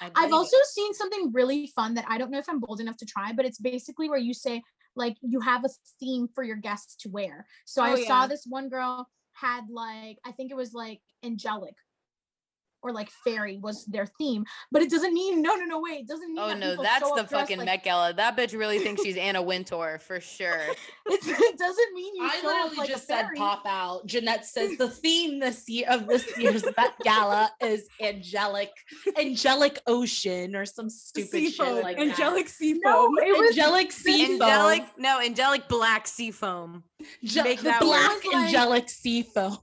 I've also it. seen something really fun that I don't know if I'm bold enough to try, but it's basically where you say like you have a theme for your guests to wear. So Oh, I saw this one girl had like I think it was like angelic. Or like fairy was their theme. But it doesn't mean no, no, no, wait. It doesn't mean Oh that no, that's the fucking like, Met Gala. That bitch really thinks she's Anna Wintour for sure. It doesn't mean you I show up literally like just a said pop out. Jeanette says the theme this year of this year's Met Gala is angelic, angelic ocean or some stupid shit Seafoam, like angelic sea No, foam. it was angelic sea foam. angelic, no, angelic black sea foam. Make the that black work. It was like- angelic sea foam.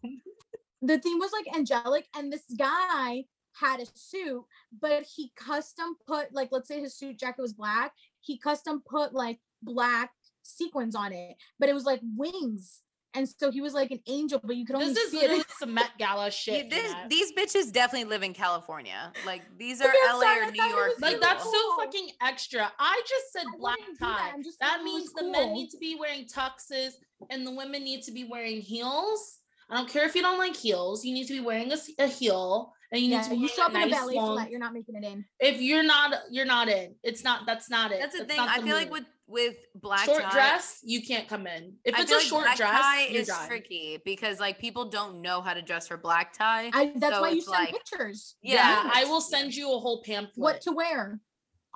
The theme was like angelic and this guy had a suit but he custom put like let's say his suit jacket was black he custom put like black sequins on it but it was like wings and so he was like an angel but you could only This is see literally it some Met Gala You- shit. this, these bitches definitely live in California. Like these are LA sorry, or New York. was Like people. that's so fucking extra. I just said I black wouldn't that. tie. I'm just That oh, means was the men need to be wearing tuxes and the women need to be wearing heels. I don't care if you don't like heels. You need to be wearing a, a heel and you need to be you wearing show up in a nice ballet long- flat you're not making it in If you're not, you're not in. It's not. That's not it. That's the That's thing. not I feel like with with black short tie, dress, you can't come in. If I it's feel a like short black dress, tie you're is done. tricky because like people don't know how to dress for black tie. I, that's So why you send like- pictures Yeah, Yeah. I will send you a whole pamphlet. what to wear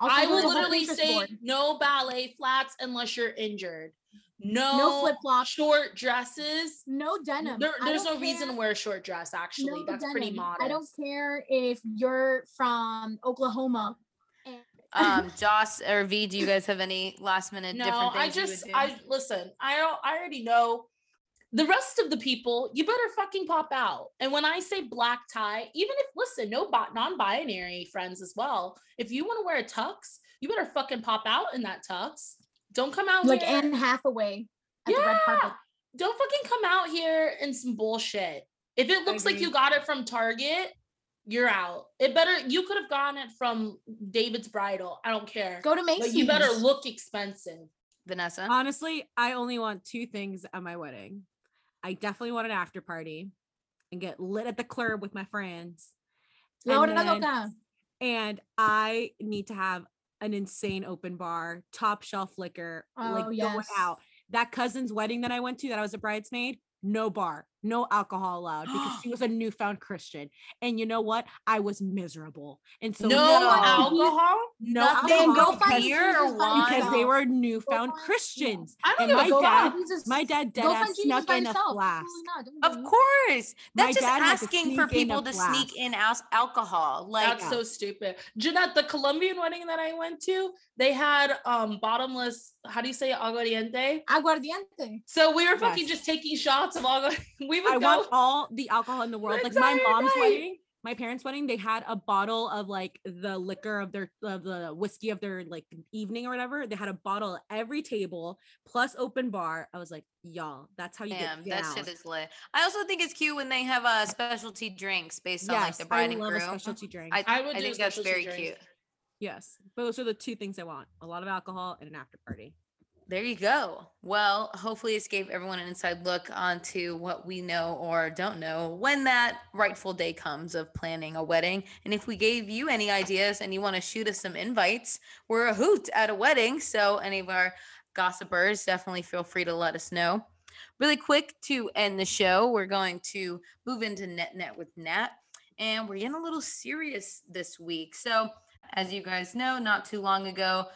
I'll I send you will the whole literally say board. no ballet flats unless you're injured. No, no flip-flops short dresses. no denim There- there's don't no reason to wear a short dress. Actually, no that's pretty denim. modest. I don't care if you're from Oklahoma. Um, Joss or V, do you guys have any last minute No, different I things you would just do? I listen. I al- I already know. The rest of the people, you better fucking pop out. And when I say black tie, even if listen, no bi- non-binary friends as well. If you want to wear a tux, you better fucking pop out in that tux. Don't come out like here. Anne Hathaway at the red don't fucking come out here in some bullshit. If it looks like you got it from Target, you're out. It better you could have gotten it from David's Bridal. I don't care. Go to Macy's. but you better look expensive. Vanessa. Honestly, I only want two things at my wedding. I definitely want an after party and get lit at the club with my friends. Load And it then- and I need to have an insane open bar, top shelf liquor, like Oh, going out. That cousin's wedding that I went to, that I was a bridesmaid, no bar, no alcohol allowed because she was a newfound Christian. And you know what? I was miserable. And so no, No. alcohol. no Nothing Then alcohol go find because, beer or wine? because they were newfound find- Christians. I don't And give my a dad, my dad dead Go ass find Jesus snuck by in a flask. Absolutely not. Don't Of do it. course. My That's just dad had asking for sneak in a people to sneak in al- alcohol. Like That's so stupid. Jeanette, the Colombian wedding that I went to, they had um bottomless, how do you say aguardiente? Aguardiente. So we were fucking Yes. just taking shots of aguardiente. We would I go. want all the alcohol in the world. Like my mom's night. wedding, my parents' wedding, they had a bottle of like the liquor of their of the whiskey of their like evening or whatever. They had a bottle at every table plus open bar. I was like, y'all, that's how you Damn, get that shit is lit. I also think it's cute when they have uh, specialty drinks based on like the bride I and love groom. a specialty drink. I, I would I do think that's very drink. cute. yes, those are the two things I want: a lot of alcohol and an after party. There you go. Well, hopefully, this gave everyone an inside look onto what we know or don't know when that rightful day comes of planning a wedding. And if we gave you any ideas and you want to shoot us some invites, we're a hoot at a wedding. So, any of our gossipers, definitely feel free to let us know. Really quick to end the show, we're going to move into Net Net with Nat, and we're getting a little serious this week. So, as you guys know, not too long ago,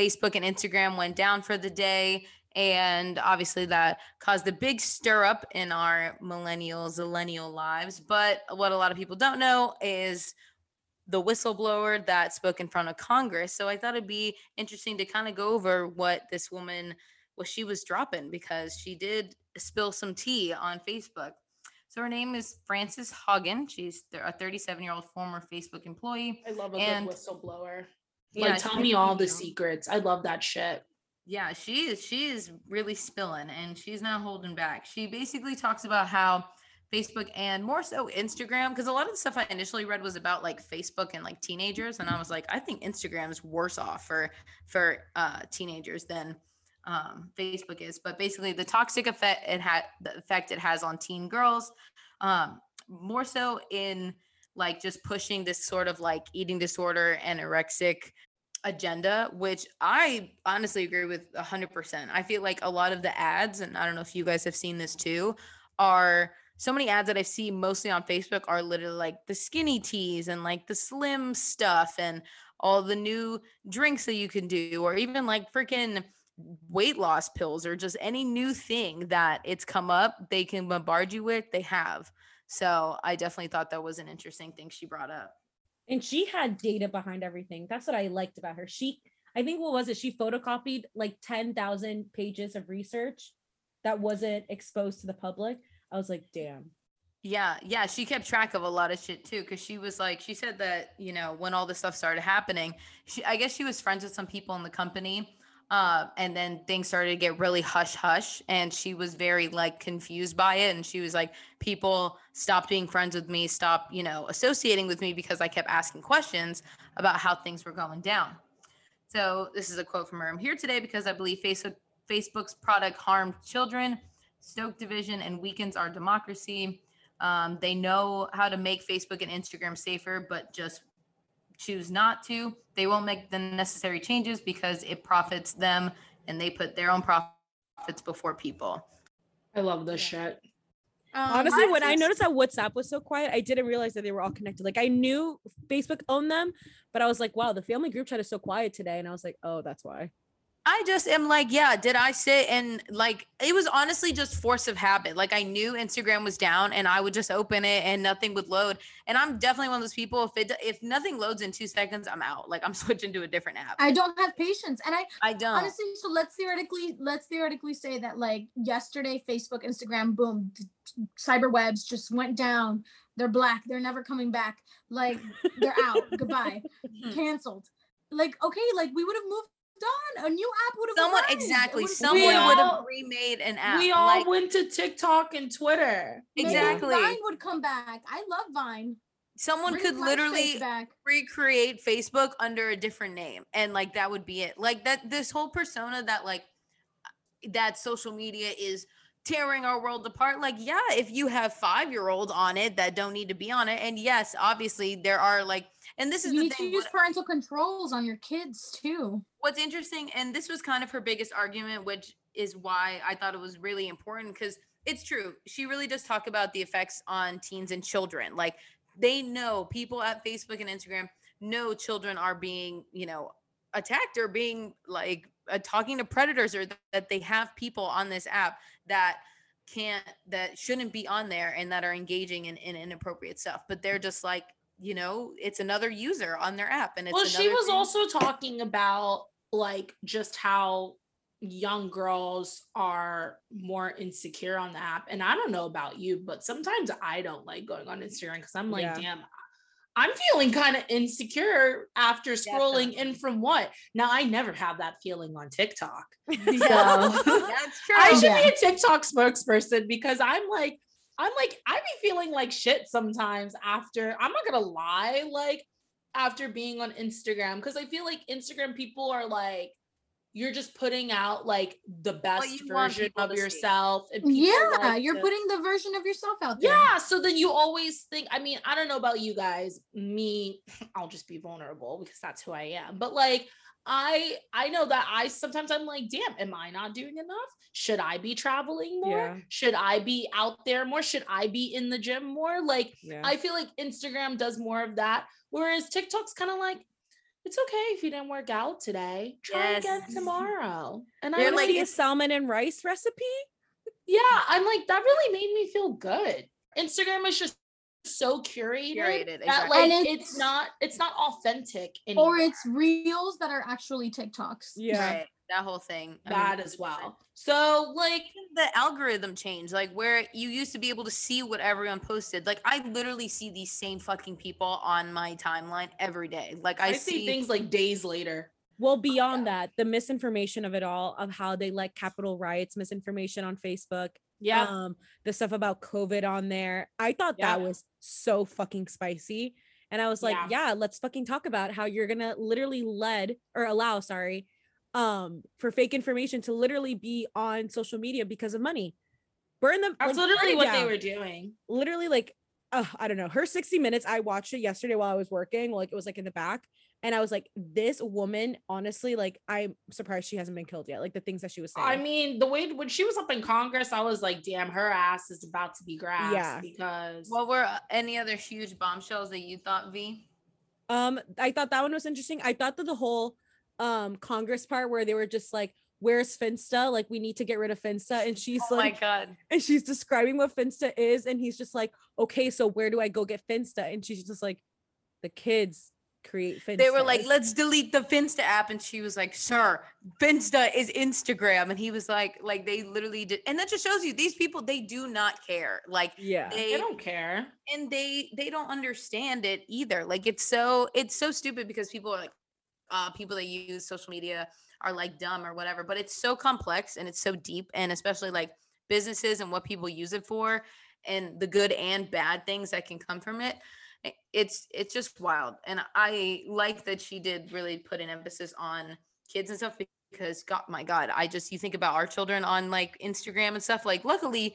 Facebook and Instagram went down for the day. And obviously, that caused a big stir up in our millennial, zillennial lives. But what a lot of people don't know is the whistleblower that spoke in front of Congress. So I thought it'd be interesting to kind of go over what this woman, what she was dropping, because she did spill some tea on Facebook. So her name is Frances Haugen. She's a 37 year old former Facebook employee. I love a And- good whistleblower. Yeah, like tell me all the secrets. I love that shit. Yeah, she is she is really spilling and she's not holding back. She basically talks about how Facebook and more so Instagram, because a lot of the stuff I initially read was about like Facebook and like teenagers, and I was like, I think Instagram is worse off for for uh, teenagers than um, Facebook is. But basically, the toxic effect it had the effect it has on teen girls, um, more so in like just pushing this sort of like eating disorder anorexic agenda, which I honestly agree with 100%. I feel like a lot of the ads, and I don't know if you guys have seen this too, are so many ads that I see mostly on Facebook are literally like the skinny teas and like the slim stuff and all the new drinks that you can do, or even like freaking weight loss pills or just any new thing that it's come up, they can bombard you with, they have. So I definitely thought that was an interesting thing she brought up. And she had data behind everything. That's what I liked about her. She, I think, what was it? She photocopied like 10,000 pages of research that wasn't exposed to the public. I was like, damn. Yeah, yeah, she kept track of a lot of shit too cuz she was like she said that, you know, when all this stuff started happening, she I guess she was friends with some people in the company uh, and then things started to get really hush hush and she was very like confused by it and she was like people stopped being friends with me stopped you know associating with me because i kept asking questions about how things were going down. So this is a quote from her. I'm here today because i believe facebook facebook's product harmed children stoke division and weakens our democracy. Um, they know how to make facebook and instagram safer but just choose not to, they won't make the necessary changes because it profits them and they put their own profits before people. I love this shit. Um, Honestly, when I noticed that WhatsApp was so quiet, I didn't realize that they were all connected. Like I knew Facebook owned them, but I was like, wow, the family group chat is so quiet today. And I was like, oh, that's why. I just am like, yeah, did I sit and like it was honestly just force of habit. Like I knew Instagram was down and I would just open it and nothing would load. And I'm definitely one of those people if it if nothing loads in 2 seconds, I'm out. Like I'm switching to a different app. I don't have patience. And I I don't. Honestly, so let's theoretically let's theoretically say that like yesterday Facebook, Instagram, boom, cyber webs just went down. They're black. They're never coming back. Like they're out. Goodbye. Hmm. Canceled. Like okay, like we would have moved done. A new app would have someone arrived. exactly. Someone would have remade an app. We all like, went to TikTok and Twitter. Exactly. Maybe Vine would come back. I love Vine. Someone Bring could literally recreate Facebook under a different name, and like that would be it. Like that, this whole persona that like that social media is tearing our world apart. Like, yeah, if you have five year olds on it that don't need to be on it, and yes, obviously there are like and this is you need thing. to use parental controls on your kids too. What's interesting, and this was kind of her biggest argument, which is why I thought it was really important because it's true. She really does talk about the effects on teens and children. Like they know people at Facebook and Instagram know children are being, you know, attacked or being like uh, talking to predators or th- that they have people on this app that can't that shouldn't be on there and that are engaging in, in inappropriate stuff but they're just like you know, it's another user on their app. And it's well, she was thing. also talking about like just how young girls are more insecure on the app. And I don't know about you, but sometimes I don't like going on Instagram because I'm like, yeah. damn, I'm feeling kind of insecure after scrolling Definitely. in from what? Now I never have that feeling on TikTok. So That's true. I should yeah. be a TikTok spokesperson because I'm like, I'm like, I be feeling like shit sometimes after, I'm not gonna lie, like after being on Instagram, because I feel like Instagram people are like, you're just putting out like the best version of yourself. And yeah, like you're to, putting the version of yourself out there. Yeah. So then you always think, I mean, I don't know about you guys. Me, I'll just be vulnerable because that's who I am. But like I I know that I sometimes I'm like, damn, am I not doing enough? Should I be traveling more? Yeah. Should I be out there more? Should I be in the gym more? Like yeah. I feel like Instagram does more of that. Whereas TikTok's kind of like, it's okay if you didn't work out today. Try yes. again tomorrow. And I like a salmon and rice recipe. Yeah, I'm like, that really made me feel good. Instagram is just so curated, curated that exactly. like it's, it's, not it's not authentic anymore. or it's reels that are actually TikToks. Yeah. Right. That whole thing. That mean, as well. So like the algorithm change, like where you used to be able to see what everyone posted. Like I literally see these same fucking people on my timeline every day. Like I, I see, see things like days later. Well, oh, beyond yeah. that, the misinformation of it all, of how they like Capitol riots, misinformation on Facebook, yeah. Um, the stuff about COVID on there. I thought yeah. that was so fucking spicy. And I was like, yeah. yeah, let's fucking talk about how you're gonna literally lead or allow, sorry, um, for fake information to literally be on social media because of money. Burn them. That's like, literally what down. they were doing. Literally, like, uh, I don't know. Her 60 minutes, I watched it yesterday while I was working. Like it was like in the back. And I was like, this woman, honestly, like I'm surprised she hasn't been killed yet. Like the things that she was saying. I mean, the way when she was up in Congress, I was like, damn, her ass is about to be grasped Yeah. because What were uh, any other huge bombshells that you thought, V? Um, I thought that one was interesting. I thought that the whole um Congress part where they were just like, "Where's Finsta? Like, we need to get rid of Finsta," and she's like, Oh my god. and she's describing what Finsta is, and he's just like, "Okay, so where do I go get Finsta?" And she's just like, "The kids create Finsta." They were like, let's delete the Finsta app. And she was like, sir, Finsta is Instagram. And he was like, like they literally did. And that just shows you these people, they do not care. Like yeah, they I don't care. and they they don't understand it either. Like it's so it's so stupid because people are like, uh, people that use social media are like dumb or whatever. But it's so complex and it's so deep, and especially like businesses and what people use it for, and the good and bad things that can come from it. I- It's it's just wild, and I like that she did really put an emphasis on kids and stuff because God, my God, I just you think about our children on like Instagram and stuff. Like, luckily,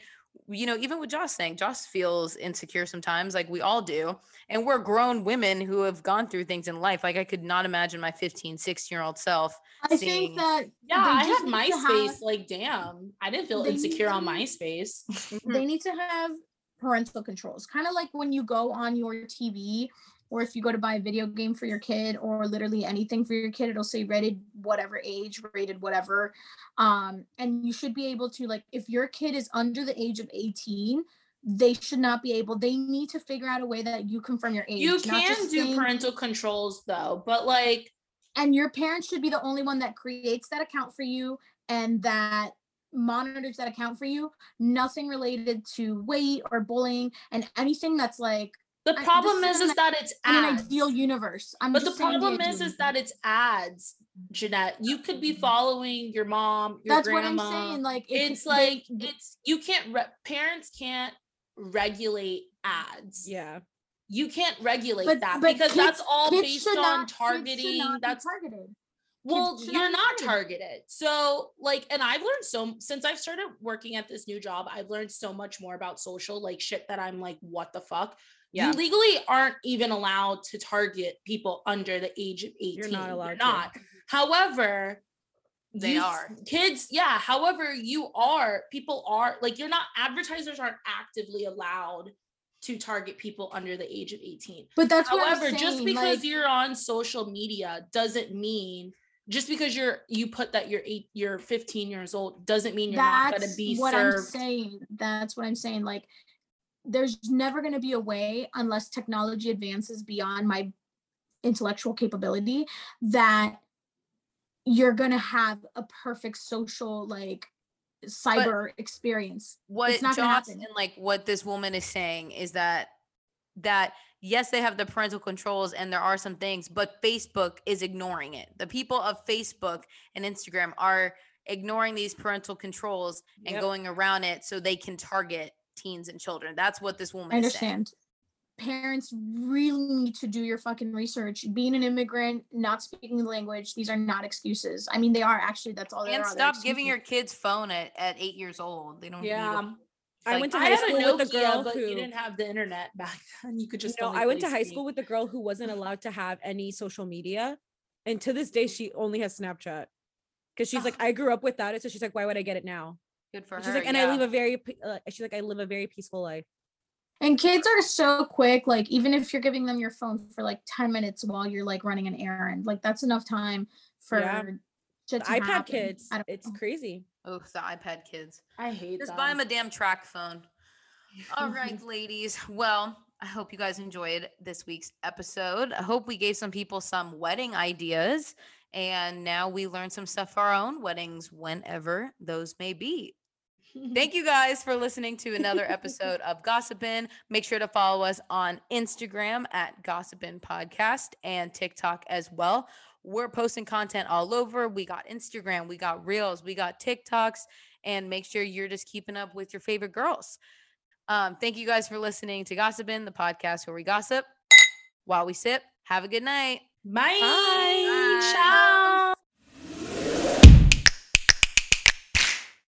you know, even with Josh saying, Josh feels insecure sometimes, like we all do. And we're grown women who have gone through things in life. Like, I could not imagine my 15, 16 year old self. I seeing- think that Yeah, I just had need to MySpace. have- Like, damn, I didn't feel They need insecure on to- MySpace. they mm-hmm. need to have parental controls kind of like when you go on your tv or if you go to buy a video game for your kid or literally anything for your kid it'll say rated whatever age rated whatever. Um and you should be able to like if your kid is under the age of 18 they should not be able they need to figure out a way that you confirm your age You can do saying- parental controls though, but like, and your parents should be the only one that creates that account for you and that monitors that account for you nothing related to weight or bullying and anything that's like the problem is is is that it's in an ideal universe i'm But the problem ideal is, is that it's ads, Jeanette. You could be following your mom, your that's grandma. what i'm saying like it it's could- like they- it's you can't. Re- parents can't regulate ads. yeah. You can't regulate but- that but because kids- that's all based on not- kids should targeting. That's targeted well, you're not targeted. So, like, and I've learned so since I've started working at this new job, I've learned so much more about social, like shit that I'm like, what the fuck? Yeah. You legally aren't even allowed to target people under the age of 18. You're not allowed to. not. However, They are. kids, yeah. However, you are, people are like, you're not, advertisers aren't actively allowed to target people under the age of 18. but that's what However, I'm just because like, you're on social media doesn't mean just because you're you put that you're eight you're 15 years old doesn't mean you're not going to that's be what i'm saying. That's what i'm saying. Like there's never going to be a way unless technology advances beyond my intellectual capability that you're going to have a perfect social like cyber experience. What It's not gonna happen. and like what this woman is saying is that that yes, they have the parental controls and there are some things, but Facebook is ignoring it. The people of Facebook and Instagram are ignoring these parental controls and Yep. going around it so they can target teens and children. That's what this woman i understand parents really need to do your fucking research being an immigrant not speaking the language these are not excuses i mean they are actually that's all they And stop giving your kids phone at, at eight years old. They don't need yeah a- I like, went to high had a school with a girl but who you didn't have the internet back then. You could just no, only I went to high Snake. school with a girl who wasn't allowed to have any social media. And to this day, she only has Snapchat. Because she's like, I grew up without it. So she's like, why would I get it now? good for her. She's her. like, and yeah. I live a very, pe- uh, she's like, I live a very peaceful life. And kids are so quick, like even if you're giving them your phone for like 10 minutes while you're like running an errand, like that's enough time for Yeah. Shit The iPad happen. kids, it's know. crazy. Oh, the iPad kids. I hate it. Just them. buy them a damn TracFone. All right, ladies. Well, I hope you guys enjoyed this week's episode. I hope we gave some people some wedding ideas. And now we learned some stuff for our own weddings, whenever those may be. Thank you guys for listening to another episode of Gossipin. Make sure to follow us on Instagram at Gossipin Podcast and TikTok as well. We're posting content all over. We got Instagram, we got Reels, we got TikToks, and make sure you're just keeping up with your favorite girls. Um, thank you guys for listening to Gossipin, the podcast where we gossip while we sip. Have a good night. Bye. Bye. Ciao.